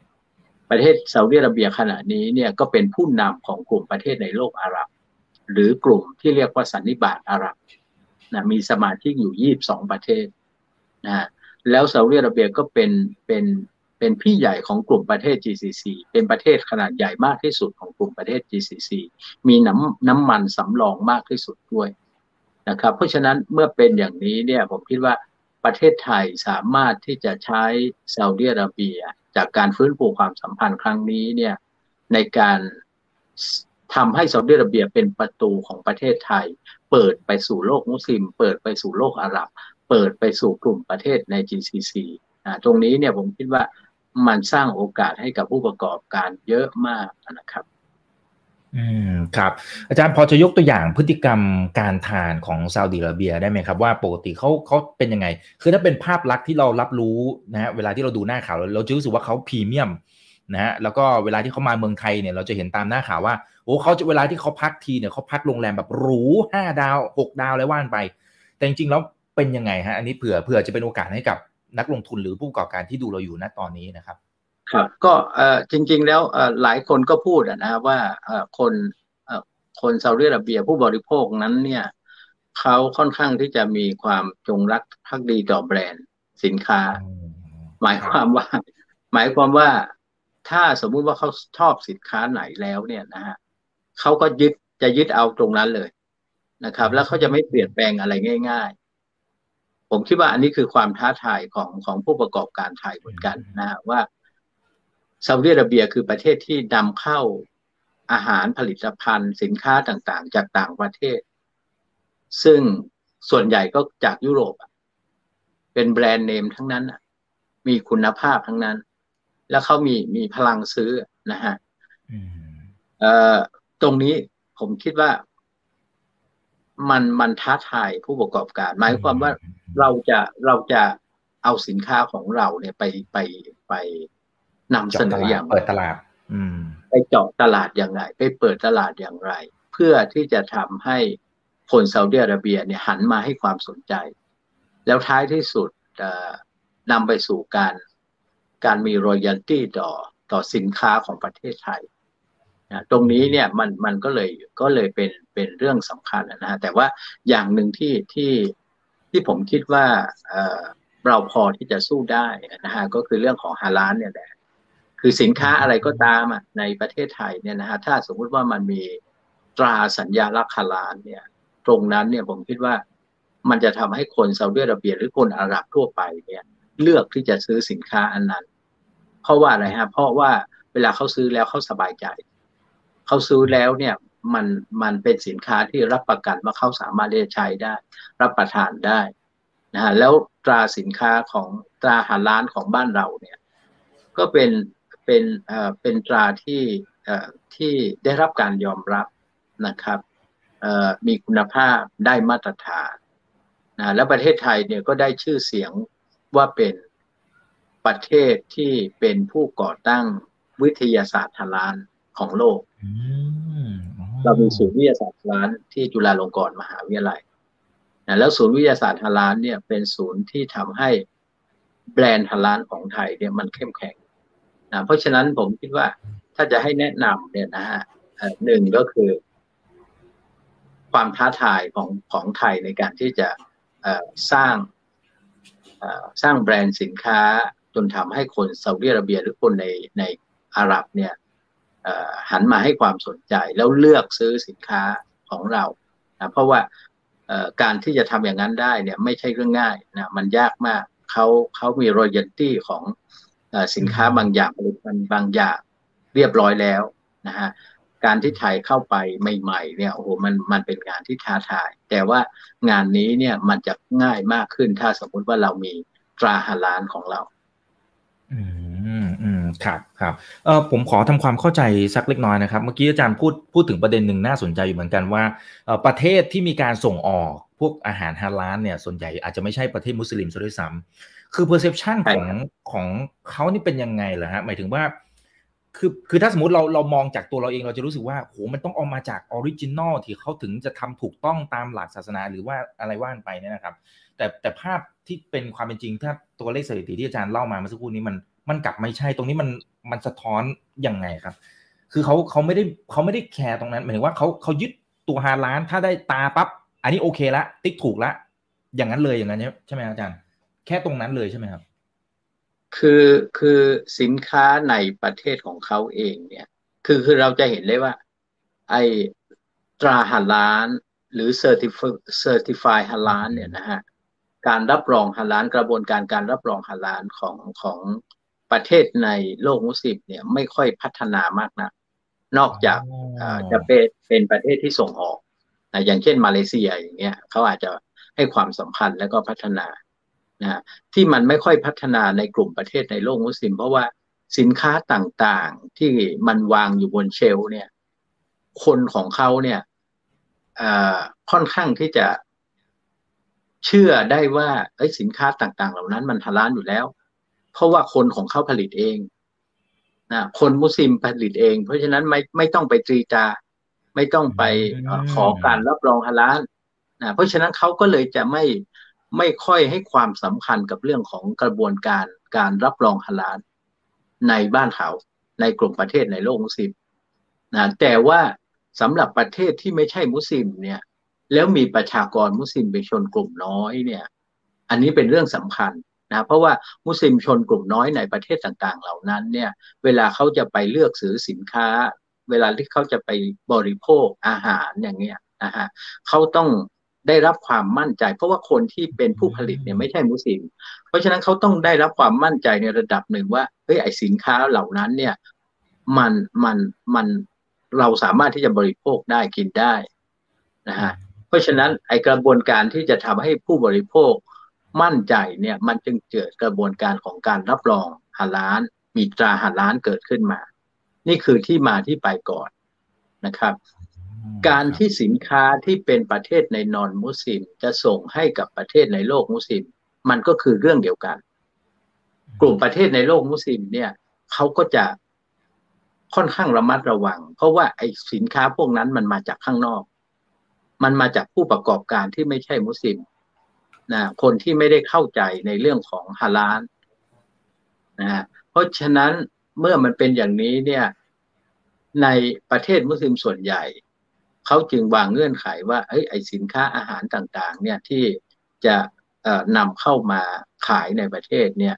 ประเทศซาอุดิอาระเบียขณะนี้เนี่ยก็เป็นผู้นำของกลุ่มประเทศในโลกอาหรับ หรือกลุ่มที่เรียกว่าสันนิบาตอาหรับนะมีสมาชิกอยู่ 22 ประเทศนะแล้วซาอุดิอาระเบียก็เป็นเป็นเป็นพี่ใหญ่ของกลุ่มประเทศ GCC เป็นประเทศขนาดใหญ่มากที่สุดของกลุ่มประเทศ GCC มีน้ำน้ำมันสำรองมากที่สุดด้วยนะครับ เพราะฉะนั้นเมื่อเป็นอย่างนี้เนี่ยผมคิดว่า ประเทศไทยสามารถที่จะใช้ซาอุดิอาระเบีย จากการฟื้นฟูความสัมพันธ์ครั้งนี้เนี่ยในการทำให้ซาอุดิอาระเบียเป็นประตูของประเทศไทย เปิดไปสู่โลกมุสลิม เปิดไปสู่โลกอาหรับ เปิดไปสู่กลุ่มประเทศใน GCC นะตรงนี้เนี่ยผมคิดว่ามันสร้างโอกาสให้กับผู้ประกอบการเยอะมากนะครับ อืมครับ อาจารย์พอจะยกตัวอย่างพฤติกรรมการทานของซาอุดิอาระเบียได้ไหมครับ ว่าปกติเขาเขาเป็นยังไง คือถ้าเป็นภาพลักษณ์ที่เรารับรู้นะฮะเวลาที่เราดูหน้าข่าวเราจะรู้สึกว่าเขาพรีเมียมนะฮะแล้วก็เวลาที่เขามาเมืองไทยเนี่ยเราจะเห็นตามหน้าข่าวว่าโอ้เขาเวลาที่เขาพักทีเนี่ยเขาพักโรงแรมแบบหรูห้าดาวหกดาวอะไรว่านไป แต่จริงๆแล้วเป็นยังไงฮะอันนี้เผื่อเผื่อจะเป็นโอกาสให้กับนักลงทุนหรือผู้ประกอบการที่ดูเราอยู่ณตอนนี้นะครับ ครับก็เอ่อจริง ๆ แล้วเอ่อหลายคนก็พูดนะว่าเอ่อคนเอ่อคนซาอุดิอาระเบียผู้บริโภคนั้นเนี่ยเขาค่อนข้างที่จะมีความจงรักภักดีต่อแบรนด์สินค้า หมายความว่า หมายความว่าถ้าสมมุติว่าเขาชอบสินค้าไหนแล้วเนี่ยนะฮะเขาก็ยึดจะยึดเอาตรงนั้นเลยนะครับ แล้วเขาจะไม่เปลี่ยนแปลงอะไรง่าย ๆ ผมคิดว่าอันนี้คือความท้าทายของของผู้ประกอบการไทยเหมือนกันนะว่า ซาอุดิอาระเบียคือประเทศที่นำเข้าอาหารผลิตภัณฑ์ สินค้าต่างๆ จากต่างประเทศ ซึ่งส่วนใหญ่ก็จากยุโรปเป็นแบรนด์เนมทั้งนั้นมีคุณภาพทั้งนั้น แล้วเขามีมีพลังซื้อนะฮะตรงนี้ผมคิดว่ามันมันท้าทายผู้ประกอบการ หมายความว่าเราจะเราจะเอาสินค้าของเราเนี่ยไปไปไป นำเสนออย่างเปิดตลาดไปเจาะตลาดอย่างไร ไปเปิดตลาดอย่างไร เพื่อที่จะทำให้คนซาอุดิอาระเบียเนี่ยหันมาให้ความสนใจ แล้วท้ายที่สุดนำไปสู่การการมีรอยัลตี้ต่อต่อสินค้าของประเทศไทยนะตรงนี้เนี่ยมันมันก็เลยก็เลยเป็นเป็นเรื่องสำคัญนะฮะแต่ว่าอย่างหนึ่งที่ที่ที่ผมคิดว่าเเราพอที่จะสู้ได้นะฮะก็คือเรื่องของฮาลานเนี่ยแหละ คือสินค้าอะไรก็ตามอะในประเทศไทยเนี่ยนะฮะถ้าสมมุติว่ามันมีตราสัญญาลักษณ์ฮาลานเนี่ย ตรงนั้นเนี่ยผมคิดว่ามันจะทำให้คนซาอุดิอาระเบีย หรือคนอาหรับทั่วไปเนี่ย เลือกที่จะซื้อสินค้าอันนั้น เพราะว่าอะไรฮะ เพราะว่าเวลาเขาซื้อแล้วเขาสบายใจ เขาซื้อแล้วเนี่ยมันมันเป็นสินค้าที่รับประกันว่าเขาสามารถได้ใช้ได้ รับประทานได้นะฮะแล้วตราสินค้าของตราหาร้านของบ้านเราเนี่ย ก็เป็น เป็นเอ่อเป็นตราที่เอ่อที่ได้รับการยอมรับนะครับเอ่อมีคุณภาพได้มาตรฐานนะแล้วประเทศไทยเนี่ยก็ได้ชื่อเสียงว่าเป็นประเทศที่เป็นผู้ก่อตั้งวิทยาศาสตร์ฮาลานของโลก เรามีศูนย์วิทยาศาสตร์ฮาลานที่จุฬาลงกรณ์มหาวิทยาลัยนะแล้วศูนย์วิทยาศาสตร์ฮาลานเนี่ยเป็นศูนย์ที่ทำให้แบรนด์ฮาลานของไทยเนี่ยมันเข้มแข็ง นะเพราะฉะนั้นผมคิดว่าถ้าจะให้แนะนำเนี่ยนะฮะหนึ่งก็คือ ความท้าทายของของไทยในการที่จะสร้างสร้างแบรนด์สินค้าจนทำให้คนซาอุดิอาระเบียหรือคนในในอาหรับเนี่ยหันมาให้ความสนใจแล้วเลือกซื้อสินค้าของเรานะเพราะว่าการที่จะทำอย่างนั้นได้เนี่ยไม่ใช่เรื่องง่ายนะมันยากมากเขาเขามีรอยัลตี้ของ สินค้าบางอย่างผลิตภัณฑ์บางอย่างเรียบร้อยแล้วนะฮะการที่ไทยเข้าไปใหม่ๆเนี่ยโอ้โหมันมันเป็นงานที่ท้าทาย แต่ว่างานนี้เนี่ยมันจะง่ายมากขึ้นถ้าสมมุติว่าเรามีตราฮาลานของเรา อืมอืมครับครับเออผมขอทำความเข้าใจสักเล็กน้อยนะครับ เมื่อกี้อาจารย์พูดพูดถึงประเด็นหนึ่งน่าสนใจอยู่เหมือนกันว่าประเทศที่มีการส่งออกพวกอาหารฮาลาลเนี่ยส่วนใหญ่อาจจะไม่ใช่ประเทศมุสลิมซะด้วยซ้ำ คือ perception ของของเขานี่เป็นยังไงเหรอฮะหมายถึงว่า คือคือถ้าสมมติเราเรามองจากตัวเราเองเราจะรู้สึกว่าโหมันต้องเอามาจาก original ที่เขาถึงจะทำถูกต้องตามหลักศาสนาหรือว่าอะไรว่ากันไปเนี่ยนะครับ แต่แต่ภาพที่เป็นความเป็นจริง ถ้าตัวเลขสถิติที่อาจารย์เล่ามาเมื่อสักครู่นี้มันมันกลับไม่ใช่ตรงนี้มันมันสะท้อนยังไงครับ คือเขาเขาไม่ได้เขาไม่ได้แคร์ตรงนั้นหมายถึงว่าเขาเขายึดตัวฮาลาลถ้าได้ตราปั๊บอันนี้โอเคละติ๊กถูกละอย่างนั้นเลยอย่างนั้นใช่ไหมอาจารย์ แค่ตรงนั้นเลยใช่ไหมครับ คือคือสินค้าในประเทศของเขาเองเนี่ย คือคือเราจะเห็นเลยว่า ไอ้ตราฮาลาล หรือ certif certify ฮาลาลเนี่ยนะฮะการรับรองฮาลาลกระบวนการการรับรองฮาลาลของของประเทศในโลกมุสลิมเนี่ยไม่ค่อยพัฒนามากนะนอกจากจะเป็นเป็นประเทศที่ส่งออก อย่างเช่นมาเลเซียอย่างเงี้ยเขาอาจจะให้ความสำคัญแล้วก็พัฒนา นะที่มันไม่ค่อยพัฒนาในกลุ่มประเทศในโลกมุสลิม เพราะว่าสินค้าต่างๆที่มันวางอยู่บนเชลเนี่ยคนของเขาเนี่ยค่อนข้างที่จะเชื่อได้ว่าไอ้สินค้าต่าง ๆ เหล่านั้นมันทลานอยู่แล้ว เพราะว่าคนของเขาผลิตเองนะคนมุสลิมผลิตเอง เพราะฉะนั้นไม่ไม่ต้องไปตรีตาไม่ต้องไปขอการรับรองฮาลาลนะเพราะฉะนั้นเขาก็เลยจะไม่ ไม่ค่อยให้ความสำคัญกับเรื่องของกระบวนการการรับรองฮาลาลในบ้านเขาในกลุ่มประเทศในโลกมุสลิมนะแต่ว่าสำหรับประเทศที่ไม่ใช่มุสลิมเนี่ย แล้วมีประชากรมุสลิมเป็นชนกลุ่มน้อยเนี่ย อันนี้เป็นเรื่องสำคัญนะเพราะว่ามุสลิมชนกลุ่มน้อยในประเทศต่างๆ เหล่านั้นเนี่ย เวลาเขาจะไปเลือกซื้อสินค้า เวลาที่เขาจะไปบริโภคอาหารอย่างเงี้ยนะฮะเขาต้อง ได้รับความมั่นใจ เพราะว่าคนที่เป็นผู้ผลิตเนี่ยไม่ใช่มุสลิม เพราะฉะนั้นเขาต้องได้รับความมั่นใจในระดับหนึ่งว่าเฮ้ยไอสินค้าเหล่านั้นเนี่ยมันมันมันเราสามารถที่จะบริโภคได้กินได้นะฮะเพราะฉะนั้นไอกระบวนการที่จะทำให้ผู้บริโภคมั่นใจเนี่ยมันจึงเกิดกระบวนการของการรับรองฮาลาน มีตราฮาลานเกิดขึ้นมา นี่คือที่มาที่ไปก่อนนะครับ การที่สินค้าที่เป็นประเทศในนอนมุสลิม จะส่งให้กับประเทศในโลกมุสลิม มันก็คือเรื่องเดียวกัน กลุ่มประเทศในโลกมุสลิมเนี่ยเขาก็จะค่อนข้างระมัดระวัง เพราะว่าไอ้สินค้าพวกนั้นมันมาจากข้างนอก มันมาจากผู้ประกอบการที่ไม่ใช่มุสลิมนะคนที่ไม่ได้เข้าใจในเรื่องของฮาลาลนะเพราะฉะนั้นเมื่อมันเป็นอย่างนี้เนี่ย ในประเทศมุสลิมส่วนใหญ่ เขาจึงวางเงื่อนไขว่าเอ้ยไอสินค้าอาหารต่าง ๆ เนี่ยที่จะนำเข้ามาขายในประเทศเนี่ย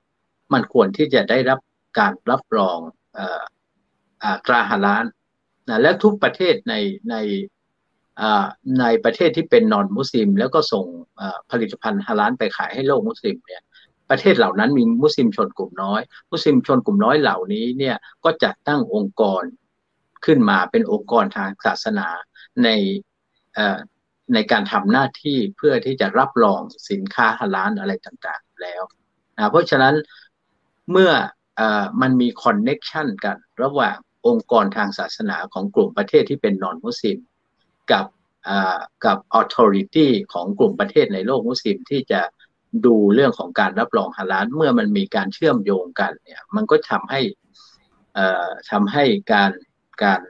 มันควรที่จะได้รับการรับรองตราฮาลานนะและทุกประเทศในในในประเทศที่เป็นนอนมุสลิม แล้วก็ส่งผลิตภัณฑ์ฮาลานไปขายให้โลกมุสลิมเนี่ยประเทศเหล่านั้นมีมุสลิมชนกลุ่มน้อย มุสลิมชนกลุ่มน้อยเหล่านี้เนี่ยก็จัดตั้งองค์กรขึ้นมาเป็นองค์กรทางศาสนา ในในการทำหน้าที่เพื่อที่จะรับรองสินค้าฮาลาลอะไรต่างๆแล้วนะเพราะฉะนั้นเมื่ออมันมีคอนเน็ชันกัน ระหว่างองค์กรทางศาสนาของกลุ่มประเทศที่เป็นนอนมุสลิม กับกับออ t h o r i t y ของกลุ่มประเทศในโลกมุสลิมที่จะดูเรื่องของการรับรองฮาลาลเมื่อมันมีการเชื่อมโยงกันเนี่ยมันก็ทำให้ทำให้การการ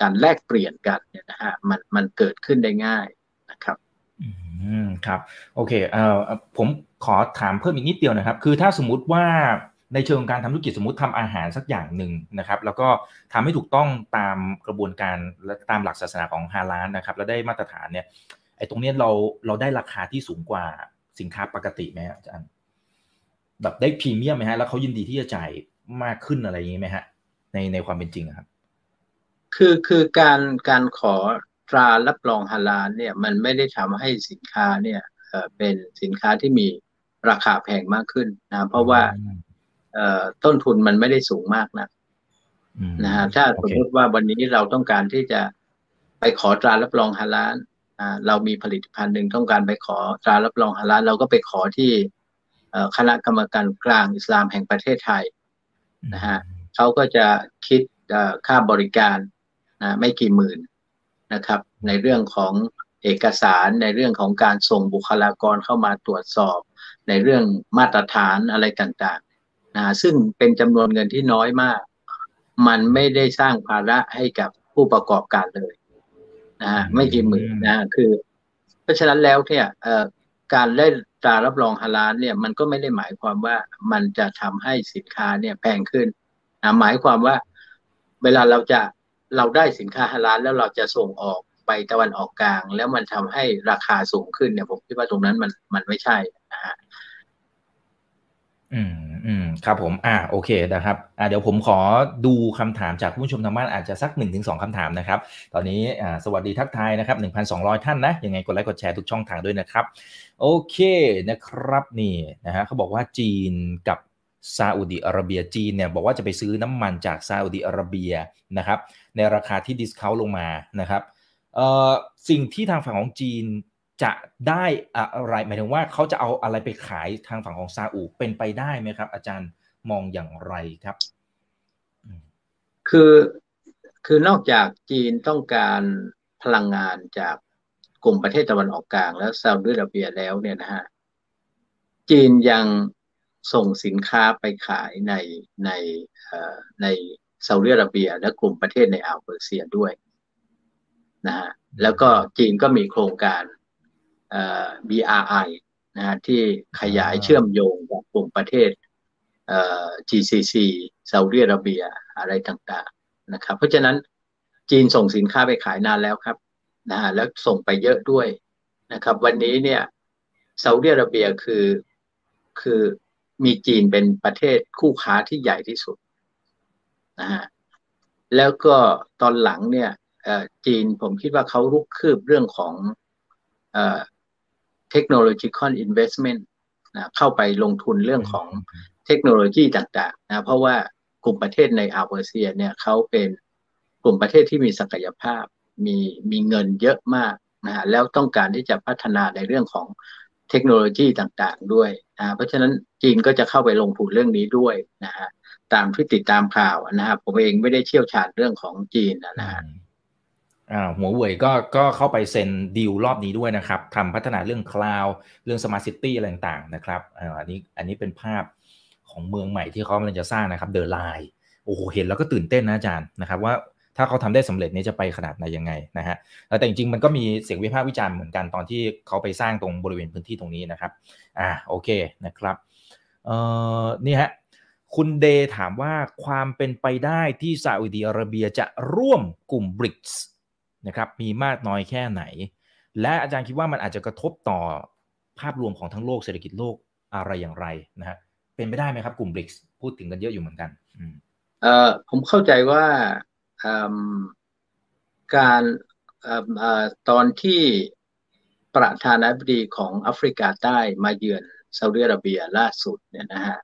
การแลกเปลี่ยนกันเนี่ยนะฮะมันมันเกิดขึ้นได้ง่ายนะครับอืมครับโอเคเอ่อผมขอถามเพิ่มอีกนิดเดียวนะครับ คือถ้าสมมุติว่าในเชิงการทำธุรกิจสมมติทำอาหารสักอย่างหนึ่งนะครับ แล้วก็ทำให้ถูกต้องตามกระบวนการและตามหลักศาสนาของฮาลาลนะครับ แล้วได้มาตรฐานเนี่ยไอ้ตรงนี้เราเราได้ราคาที่สูงกว่าสินค้าปกติไหมอาจารย์แบบได้พรีเมียมไหมฮะแล้วเขายินดีที่จะจ่ายมากขึ้นอะไรอย่างนี้ไหมฮะในในความเป็นจริงครับ คือคือการการขอตรารับรองฮาลาลเนี่ยมันไม่ได้ทำให้สินค้าเนี่ยเป็นสินค้าที่มีราคาแพงมากขึ้นนะเพราะว่าต้นทุนมันไม่ได้สูงมากนะนะฮะถ้าสมมติว่าวันนี้เราต้องการที่จะไปขอตรารับรองฮาลาลเรามีผลิตภัณฑ์หนึ่งต้องการไปขอตรารับรองฮาลาลเราก็ไปขอที่คณะกรรมการกลางอิสลามแห่งประเทศไทยนะฮะเขาก็จะคิดค่าบริการ นะไม่กี่หมื่นนะครับ ในเรื่องของเอกสารในเรื่องของการส่งบุคลากรเข้ามาตรวจสอบ ในเรื่องมาตรฐานอะไรต่างๆนะซึ่งเป็นจำนวนเงินที่น้อยมาก มันไม่ได้สร้างภาระให้กับผู้ประกอบการเลยนะฮะไม่กี่หมื่นนะคือ เพราะฉะนั้นแล้วเนี่ยการได้ตรารับรองฮาลาลเนี่ยมันก็ไม่ได้หมายความว่ามันจะทำให้สินค้าเนี่ยแพงขึ้นนะหมายความว่าเวลาเราจะ เราได้สินค้าฮาลาลแล้วเราจะส่งออกไปตะวันออกกลาง แล้วมันทำให้ราคาสูงขึ้นเนี่ยผมคิดว่าตรงนั้นมันมันไม่ใช่นะฮะอืมอืมครับผม อ่าโอเคนะครับอ่าเดี๋ยวผมขอดูคำถามจากผู้ชมทางบ้านอาจจะสักหนึ่งถึงสองคำถามนะครับ ตอนนี้อ่าสวัสดีทักทายนะครับหนึ่งพันสองร้อยท่านนะ ยังไงกดไลค์กดแชร์ทุกช่องทางด้วยนะครับ โอเคนะครับนี่นะฮะเขาบอกว่าจีนกับซาอุดีอาระเบียจีนเนี่ยบอกว่าจะไปซื้อน้ำมันจากซาอุดีอาระเบียนะครับ ในราคาที่ discount ลงมานะครับเอ่อสิ่งที่ทางฝั่งของจีนจะได้อะไรหมายถึงว่าเขาจะเอาอะไรไปขายทางฝั่งของซาอุเป็นไปได้ไหมครับ อาจารย์มองอย่างไรครับ คือคือนอกจากจีนต้องการพลังงานจากกลุ่มประเทศตะวันออกกลางแล้วซาอุดิอาระเบียแล้วเนี่ยนะฮะจีนยังส่งสินค้าไปขายในในใน ซาอุดิอาระเบีย และกลุ่มประเทศในอ่าวเปอร์เซียด้วยนะฮะแล้วก็จีนก็มีโครงการ BRI นะฮะที่ขยายเชื่อมโยงกับกลุ่มประเทศ GCC ซาอุดิอาระเบียอะไรต่างๆนะครับ เพราะฉะนั้นจีนส่งสินค้าไปขายนานแล้วครับนะฮะแล้วส่งไปเยอะด้วยนะครับ วันนี้เนี่ยซาอุดิอาระเบียคือคือมีจีนเป็นประเทศคู่ค้าที่ใหญ่ที่สุด นะฮะแล้วก็ตอนหลังเนี่ยจีนผมคิดว่าเขารุกคืบเรื่องของเทคโนโลยีคอน investment เข้าไปลงทุนเรื่องของเทคโนโลยีต่างๆนะเพราะว่ากลุ่มประเทศในอ่าวเปอร์เซียเนี่ยเขาเป็นกลุ่มประเทศที่มีศักยภาพมีมีเงินเยอะมากนะฮะแล้วต้องการที่จะพัฒนาในเรื่องของเทคโนโลยีต่างๆด้วยนะเพราะฉะนั้นจีนก็จะเข้าไปลงทุนเรื่องนี้ด้วยนะฮะ ตามที่ติดตามข่าวนะครับผมเองไม่ได้เชี่ยวชาญเรื่องของจีนนะฮะอ่าหัวเว่ยก็ก็เข้าไปเซ็นดีลรอบนี้ด้วยนะครับทำพัฒนาเรื่อง cloud เรื่อง smart city อะไรต่างๆนะครับอันนี้อันนี้เป็นภาพของเมืองใหม่ที่เขากำลังจะสร้างนะครับ The Line โอ้โหเห็นแล้วก็ตื่นเต้นนะอาจารย์นะครับว่าถ้าเขาทำได้สำเร็จนี้จะไปขนาดไหนยังไงนะฮะแต่จริงๆมันก็มีเสียงวิพากษ์วิจารณ์เหมือนกันตอนที่เขาไปสร้างตรงบริเวณพื้นที่ตรงนี้นะครับ อ่าโอเคนะครับเอ่อนี่ฮะ คุณเดถามว่าความเป็นไปได้ที่ซาอุดีอาระเบียจะร่วมกลุ่มบริกส์นะครับมีมากน้อยแค่ไหน และอาจารย์คิดว่ามันอาจจะกระทบต่อภาพรวมของทั้งโลกเศรษฐกิจโลกอะไรอย่างไรนะฮะเป็นไปได้ไหมครับกลุ่มบริกส์พูดถึงกันเยอะอยู่เหมือนกันเอ่อผมเข้าใจว่าการตอนที่ประธานาธิบดีของแอฟริกาใต้มาเยือนซาอุดิอาระเบียล่าสุดเนี่ยนะฮะ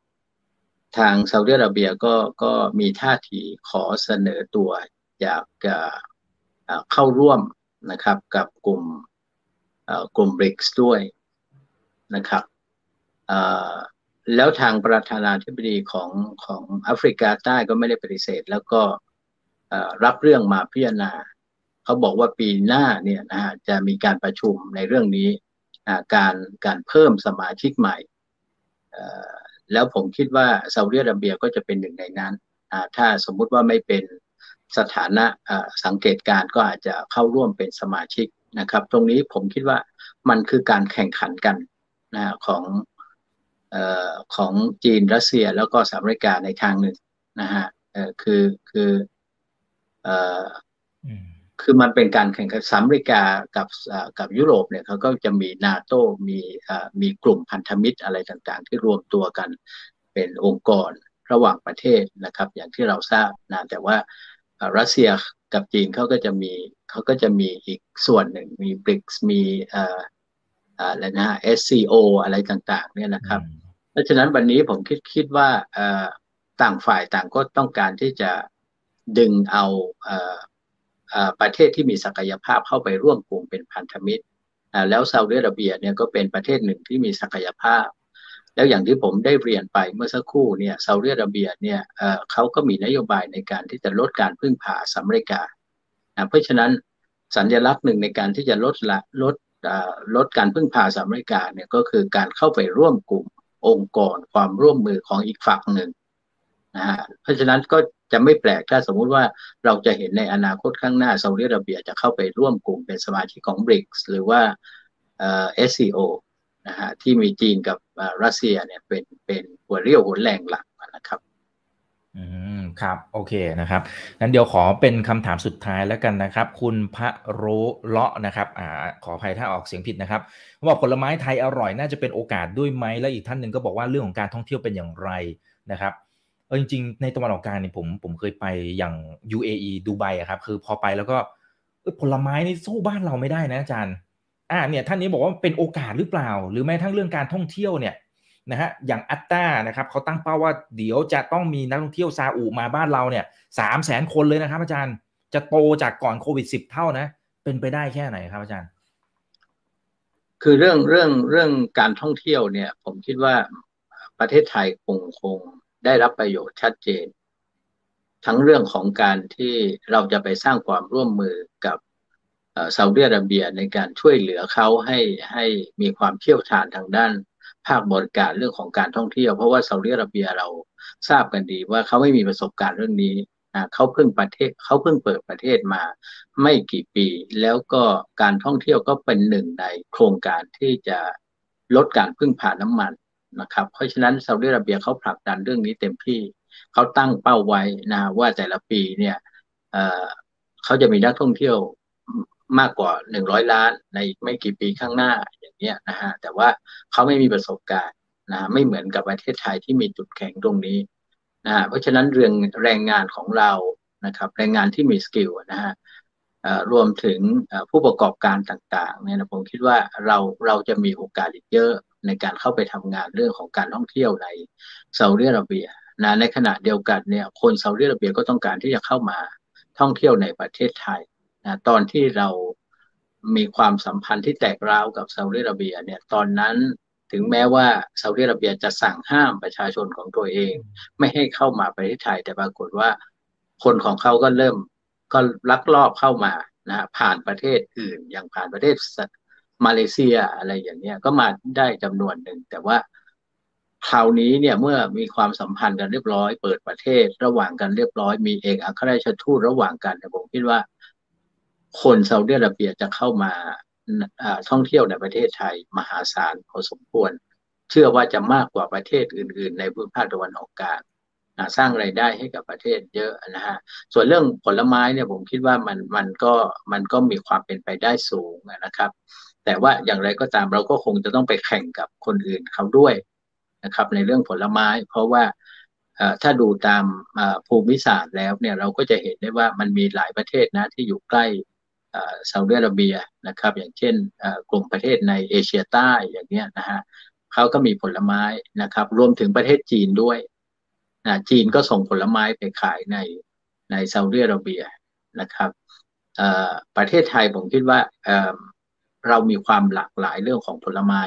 ทางซาอุดิอาระเบียก็ก็มีท่าทีขอเสนอตัวอยากจะเข้าร่วมนะครับกับกลุ่มกลุ่มบริกส์ด้วยนะครับแล้วทางประธานาธิบดีของของแอฟริกาใต้ก็ไม่ได้ปฏิเสธ แล้วก็รับเรื่องมาพิจารณาเขาบอกว่าปีหน้าเนี่ยนะฮะจะมีการประชุมในเรื่องนี้การการเพิ่มสมาชิกใหม่ แล้วผมคิดว่าซาอุดิอาระเบียก็จะเป็นหนึ่งในนั้น ถ้าสมมุติว่าไม่เป็นสถานะสังเกตการก็อาจจะเข้าร่วมเป็นสมาชิกนะครับ ตรงนี้ผมคิดว่ามันคือการแข่งขันกันนะของอของจีนรัสเซียแล้วก็สหรัฐอเมริกาในทางหนึ่งนะฮะคือคือ คือมันเป็นการแข่งขันสหรัฐอเมริกากับกับยุโรปเนี่ยเขาก็จะมีนาโตมีมีกลุ่มพันธมิตรอะไรต่างๆ ที่รวมตัวกันเป็นองค์กรระหว่างประเทศนะครับ อย่างที่เราทราบนะแต่ว่ารัสเซียกับจีนเขาก็จะมีเขาก็จะมีอีกส่วนหนึ่งมีบริกส์มีอะไรนะ SCO อะไรต่างๆ เนี่ยนะครับ เพราะฉะนั้นวันนี้ผมคิดคิดว่าต่างฝ่ายต่างก็ต้องการที่จะดึงเอา ประเทศที่มีศักยภาพเข้าไปร่วมกลุ่มเป็นพันธมิตรแล้วซาอุดิอาระเบียเนี่ยก็เป็นประเทศหนึ่งที่มีศักยภาพ แล้วอย่างที่ผมได้เรียนไปเมื่อสักครู่เนี่ยซาอุดิอาระเบียเนี่ยเขาก็มีนโยบายในการที่จะลดการพึ่งพาสหรัฐอเมริกาเพราะฉะนั้นสัญลักษณ์หนึ่งในการที่จะลดละลดลดการพึ่งพาสหรัฐอเมริกาเนี่ยก็คือการเข้าไปร่วมกลุ่มองค์กรความร่วมมือของอีกฝั่งหนึ่งนะฮะเพราะฉะนั้นก็ จะไม่แปลกถ้าสมมุติว่าเราจะเห็นในอนาคตข้างหน้าซาอุดิอาระเบียจะเข้าไปร่วมกลุ่มเป็นสมาชิกของ BRICS หรือว่าเอ่อ SCO นะฮะที่มีจีนกับรัสเซียเนี่ยเป็นเป็นหัวเรี่ยวหัวแรงหลักนะครับอืมครับโอเคนะครับงั้นเดี๋ยวขอเป็นคำถามสุดท้ายแล้วกันนะครับ คุณพระโรเลาะนะครับอ่าขออภัยถ้าออกเสียงผิดนะครับว่าผลไม้ไทยอร่อยน่าจะเป็นโอกาสด้วยไหมและอีกท่านหนึ่งก็บอกว่าเรื่องของการท่องเที่ยวเป็นอย่างไรนะครับ ออจริงๆ ในตะวันออกกลางเนี่ยผมผมเคยไปอย่าง UAE ดูไบอะครับ คือพอไปแล้วก็ผลไม้นี่สู้บ้านเราไม่ได้นะอาจารย์ อ่าเนี่ยท่านนี้บอกว่าเป็นโอกาสหรือเปล่า หรือแม้ทั้งเรื่องการท่องเที่ยวเนี่ยนะฮะอย่างอัตตานะครับเขาตั้งเป้าว่าเดี๋ยวจะต้องมีนักท่องเที่ยวซาอุมาบ้านเราเนี่ยสามแสนคนเลยนะครับ อาจารย์จะโตจากก่อนโควิดสิบเท่านะ เป็นไปได้แค่ไหนครับอาจารย์ คือเรื่องเรื่องเรื่องการท่องเที่ยวเนี่ย ผมคิดว่าประเทศไทยคงคง ได้รับประโยชน์ชัดเจน ทั้งเรื่องของการที่เราจะไปสร้างความร่วมมือกับซาอุดิอาระเบียในการช่วยเหลือเขาให้ให้มีความเชี่ยวชาญทางด้านภาคบริการเรื่องของการท่องเที่ยว เพราะว่าซาอุดิอาระเบียเราทราบกันดีว่าเขาไม่มีประสบการณ์เรื่องนี้เขาเพิ่งประเทศเขาเพิ่งเปิดประเทศมาไม่กี่ปี แล้วก็การท่องเที่ยวก็เป็นหนึ่งในโครงการที่จะลดการพึ่งพาน้ำมัน นะครับ เพราะฉะนั้นซาอุดิอาระเบียเขาผลักดันเรื่องนี้เต็มที่เขาตั้งเป้าไว้นะว่าแต่ละปีเนี่ยเขาจะมีนักท่องเที่ยวมากกว่าหนึ่งร้อยล้านในไม่กี่ปีข้างหน้าอย่างเงี้ยนะฮะแต่ว่าเขาไม่มีประสบการณ์นะไม่เหมือนกับประเทศไทยที่มีจุดแข็งตรงนี้นะเพราะฉะนั้นเรื่องแรงงานของเรานะครับ แรงงานที่มีสกิลนะฮะรวมถึงผู้ประกอบการต่างๆเนี่ยนะผมคิดว่าเราเราจะมีโอกาสอีกเยอะ ในการเข้าไปทำงานเรื่องของการท่องเที่ยวในซาอุดิอาระเบียนะในขณะเดียวกันเนี่ยคนซาอุดิอาระเบียก็ต้องการที่จะเข้ามาท่องเที่ยวในประเทศไทยนะตอนที่เรามีความสัมพันธ์ที่แตกร้าวกับซาอุดิอาระเบียเนี่ยตอนนั้นถึงแม้ว่าซาอุดิอาระเบียจะสั่งห้ามประชาชนของตัวเอง ไม่ให้เข้ามาประเทศไทย แต่ปรากฏว่าคนของเขาก็เริ่มก็ลักลอบเข้ามานะผ่านประเทศอื่น อย่างผ่านประเทศ มาเลเซียอะไรอย่างเนี้ยก็มาได้จำนวนหนึ่ง แต่ว่าคราวนี้เนี่ยเมื่อมีความสัมพันธ์กันเรียบร้อยเปิดประเทศระหว่างกันเรียบร้อย มีเอกอัครราชทูตระหว่างกันผมคิดว่า คนซาอุดิอาระเบียจะเข้ามาท่องเที่ยวในประเทศไทยมหาศาลพอสมควร เชื่อว่าจะมากกว่าประเทศอื่น ๆ ในภูมิภาคตะวันออกกลางสร้างไรายได้ให้กับประเทศเยอะนะฮะส่วนเรื่องผลไม้เนี่ยผมคิดว่ามันมันก็มันก็มีความเป็นไปได้สูงนะครับ แต่ว่าอย่างไรก็ตามเราก็คงจะต้องไปแข่งกับคนอื่นเขาด้วยนะครับ ในเรื่องผลไม้ เพราะว่าถ้าดูตามภูมิศาสตร์แล้วเนี่ยเราก็จะเห็นได้ว่ามันมีหลายประเทศนะที่อยู่ใกล้ซาอุดิอาระเบียนะครับ อย่างเช่นกลุ่มประเทศในเอเชียใต้อย่างเนี้ยนะฮะเขาก็มีผลไม้นะครับ รวมถึงประเทศจีนด้วยนะจีนก็ส่งผลไม้ไปขายในในซาอุดิอาระเบียนะครับประเทศไทยผมคิดว่า เรามีความหลากหลายเรื่องของผลไม้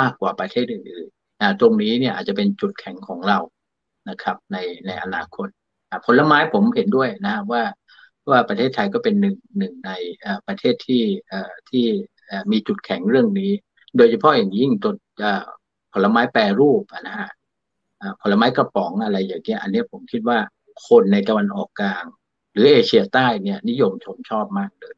มากกว่าประเทศอื่นๆนะตรงนี้เนี่ยอาจจะเป็นจุดแข็งของเรานะครับ ในในอนาคตผลไม้ผมเห็นด้วยนะว่าว่าประเทศไทยก็เป็นหนึ่งหนึ่งในประเทศที่ที่มีจุดแข็งเรื่องนี้ โดยเฉพาะอย่างยิ่งตัวผลไม้แปรรูปนะฮะผลไม้กระป๋องอะไรอย่างเงี้ยอันนี้ผมคิดว่าคนในตะวันออกกลาง หรือเอเชียใต้เนี่ยนิยมชมชอบมากเลย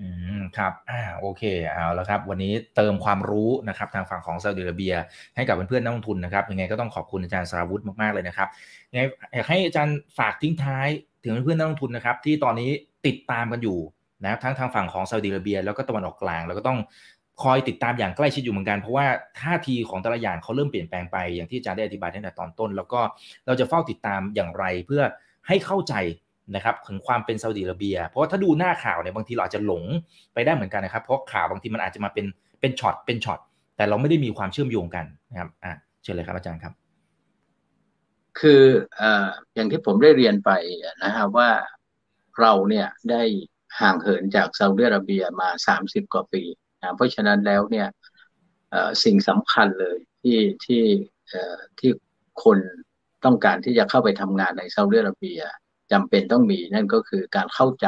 อืมครับอ่าโอเคเอาแล้วครับ วันนี้เติมความรู้นะครับทางฝั่งของซาอุดิอาระเบีย ให้กับเพื่อนๆนักลงทุนนะครับยังไงก็ต้องขอบคุณอาจารย์สราวุฒิมากๆเลยนะครับยังไงอยากให้อาจารย์ฝากทิ้งท้ายถึงเพื่อนๆนักลงทุนนะครับที่ตอนนี้ติดตามกันอยู่นะครับทั้งทางฝั่งของซาอุดิอาระเบีย แล้วก็ตะวันออกกลาง แล้วก็ต้องคอยติดตามอย่างใกล้ชิดอยู่เหมือนกันเพราะว่าท่าทีของแต่ละอย่างเขาเริ่มเปลี่ยนแปลงไปอย่างที่อาจารย์ได้อธิบายตั้งแต่ตอนต้น แล้วก็เราจะเฝ้าติดตามอย่างไรเพื่อให้เข้าใจ นะครับถึงความเป็นซาอุดิอาระเบีย เพราะถ้าดูหน้าข่าวเนี่ยบางทีเราอาจจะหลงไปได้เหมือนกันนะครับ เพราะข่าวบางทีมันอาจจะมาเป็นเป็นช็อตเป็นช็อตแต่เราไม่ได้มีความเชื่อมโยงกันนะครับอ่าเชิญเลยครับอาจารย์ครับ คืออ่อย่างที่ผมได้เรียนไปนะฮะว่าเราเนี่ยได้ห่างเหินจากซาอุดิอาระเบียมาสามสิบกว่าปีนะเพราะฉะนั้นแล้วเนี่ยสิ่งสำคัญเลยที่ที่ที่คนต้องการที่จะเข้าไปทำงานในซาอุดิอาระเบีย จำเป็นต้องมีนั่นก็คือการเข้าใจ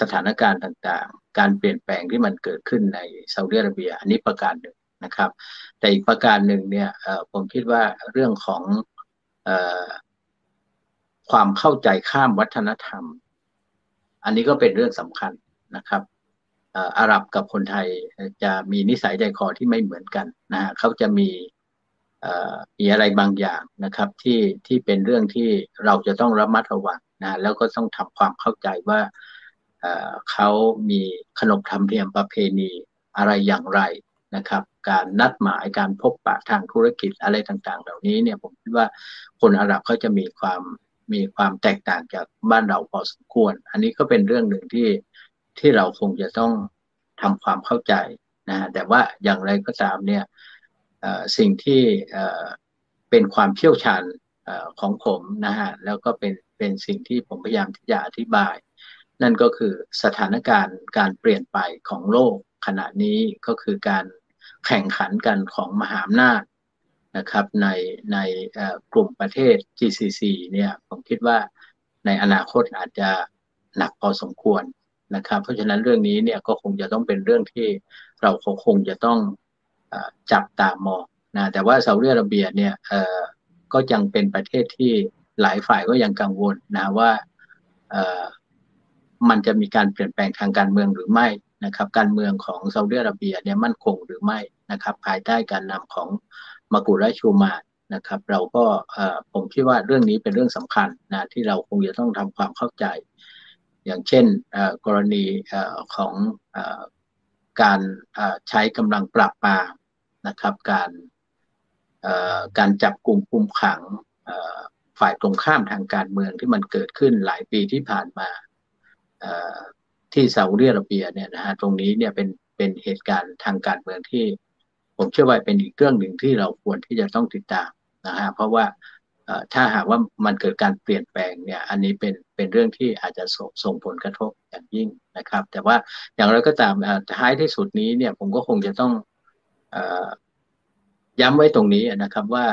สถานการณ์ต่างๆ การเปลี่ยนแปลงที่มันเกิดขึ้นในซาอุดิอาระเบีย อันนี้ประการหนึ่งนะครับ แต่อีกประการหนึ่งเนี่ยผมคิดว่าเรื่องของความเข้าใจข้ามวัฒนธรรม อันนี้ก็เป็นเรื่องสำคัญนะครับอาหรับกับคนไทยจะมีนิสัยใจคอที่ไม่เหมือนกันนะฮะเขาจะมีมีอะไรบางอย่างนะครับที่ที่เป็นเรื่องที่เราจะต้องระมัดระวัง นะแล้วก็ต้องทำความเข้าใจว่าเขามีขนบธรรมเนียมประเพณีอะไรอย่างไรนะครับ การนัดหมายการพบปะทางธุรกิจอะไรต่างๆ เหล่านี้เนี่ยผมคิดว่าคนอาหรับเขาจะมีความมีความแตกต่างจากบ้านเราพอสมควร อันนี้ก็เป็นเรื่องหนึ่งที่ที่เราคงจะต้องทำความเข้าใจนะแต่ว่าอย่างไรก็ตามเนี่ยสิ่งที่เป็นความเชี่ยวชาญ ของผมนะฮะแล้วก็เป็นเป็นสิ่งที่ผมพยายามที่จะอธิบาย นั่นก็คือสถานการณ์การเปลี่ยนไปของโลกขณะนี้ก็คือการแข่งขันกันของมหาอำนาจนะครับในในกลุ่มประเทศ GCC เนี่ยผมคิดว่าในอนาคตอาจจะหนักพอสมควรนะครับ เพราะฉะนั้นเรื่องนี้เนี่ยก็คงจะต้องเป็นเรื่องที่เราคงจะต้องจับตามองนะแต่ว่าซาอุดิอาระเบียเนี่ย ก็ยังเป็นประเทศที่หลายฝ่ายก็ยังกังวลนะว่ามันจะมีการเปลี่ยนแปลงทางการเมืองหรือไม่นะครับการเมืองของซาอุดิอาระเบียเนี่ยมั่นคงหรือไม่นะครับ ภายใต้การนำของมากุราชูมานะครับ เราก็ผมคิดว่าเรื่องนี้เป็นเรื่องสำคัญนะที่เราคงจะต้องทำความเข้าใจ อย่างเช่นกรณีของการใช้กำลังปราบปรามนะครับ การ การจับกลุ่มคุมขังฝ่ายตรงข้ามทางการเมืองที่มันเกิดขึ้นหลายปีที่ผ่านมาที่ซาอุดิอาระเบียเนี่ยนะฮะตรงนี้เนี่ยเป็นเป็นเหตุการณ์ทางการเมืองที่ ผมเชื่อว่าเป็นอีกเรื่องหนึ่งที่เราควรที่จะต้องติดตามนะฮะเพราะว่าถ้าหากว่ามันเกิดการเปลี่ยนแปลงเนี่ยอันนี้เป็นเป็นเรื่องที่อาจจะส่งส่งผลกระทบอย่างยิ่งนะครับ แต่ว่าอย่างไรก็ตามท้ายที่สุดนี้เนี่ยผมก็คงจะต้อง ย้ำไว้ตรงนี้นะครับว่า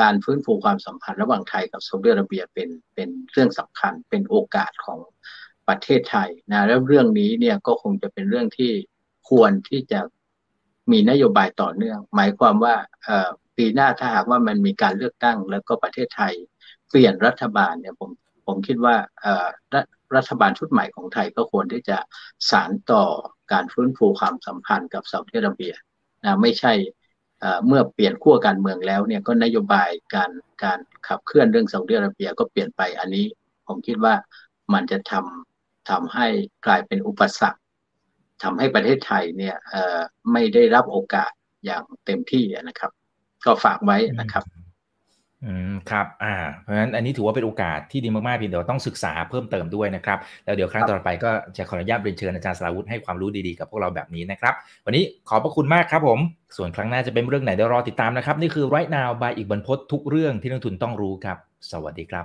การฟื้นฟูความสัมพันธ์ระหว่างไทยกับซาอุดิอาระเบียเป็นเป็นเรื่องสำคัญเป็นโอกาสของประเทศไทยนะแล้วเรื่องนี้เนี่ยก็คงจะเป็นเรื่องที่ควรที่จะมีนโยบายต่อเนื่อง หมายความว่าปีหน้าถ้าหากว่ามันมีการเลือกตั้ง แล้วก็ประเทศไทยเปลี่ยนรัฐบาลเนี่ยผมผมคิดว่ารัฐบาลชุดใหม่ของไทยก็ควรที่จะสานต่อการฟื้นฟูความสัมพันธ์กับซาอุดิอาระเบียนะไม่ใช่ เมื่อเปลี่ยนขั้วการเมืองแล้วเนี่ยก็นโยบายการการขับเคลื่อนเรื่องซาอุดิอาระเบียก็เปลี่ยนไปอันนี้ ผมคิดว่ามันจะทำทำให้กลายเป็นอุปสรรคทำให้ประเทศไทยเนี่ยไม่ได้รับโอกาสอย่างเต็มที่นะครับ ก็ฝากไว้นะครับ อืมครับอ่าเพราะฉะนั้นอันนี้ถือว่าเป็นโอกาสที่ดีมากๆเพียงแต่ว่าต้องศึกษาเพิ่มเติมด้วยนะครับ แล้วเดี๋ยวครั้งต่อไปก็จะขออนุญาตเรียนเชิญอาจารย์สราวุธให้ความรู้ดีๆกับพวกเราแบบนี้นะครับ วันนี้ขอบพระคุณมากครับผม ส่วนครั้งหน้าจะเป็นเรื่องไหนเดี๋ยวรอติดตามนะครับ นี่คือ right now by อีกบรรพททุกเรื่องที่นักทุนต้องรู้ครับ สวัสดีครับ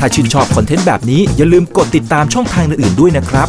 ถ้าชื่นชอบคอนเทนต์แบบนี้อย่าลืมกดติดตามช่องทางอื่นๆด้วยนะครับ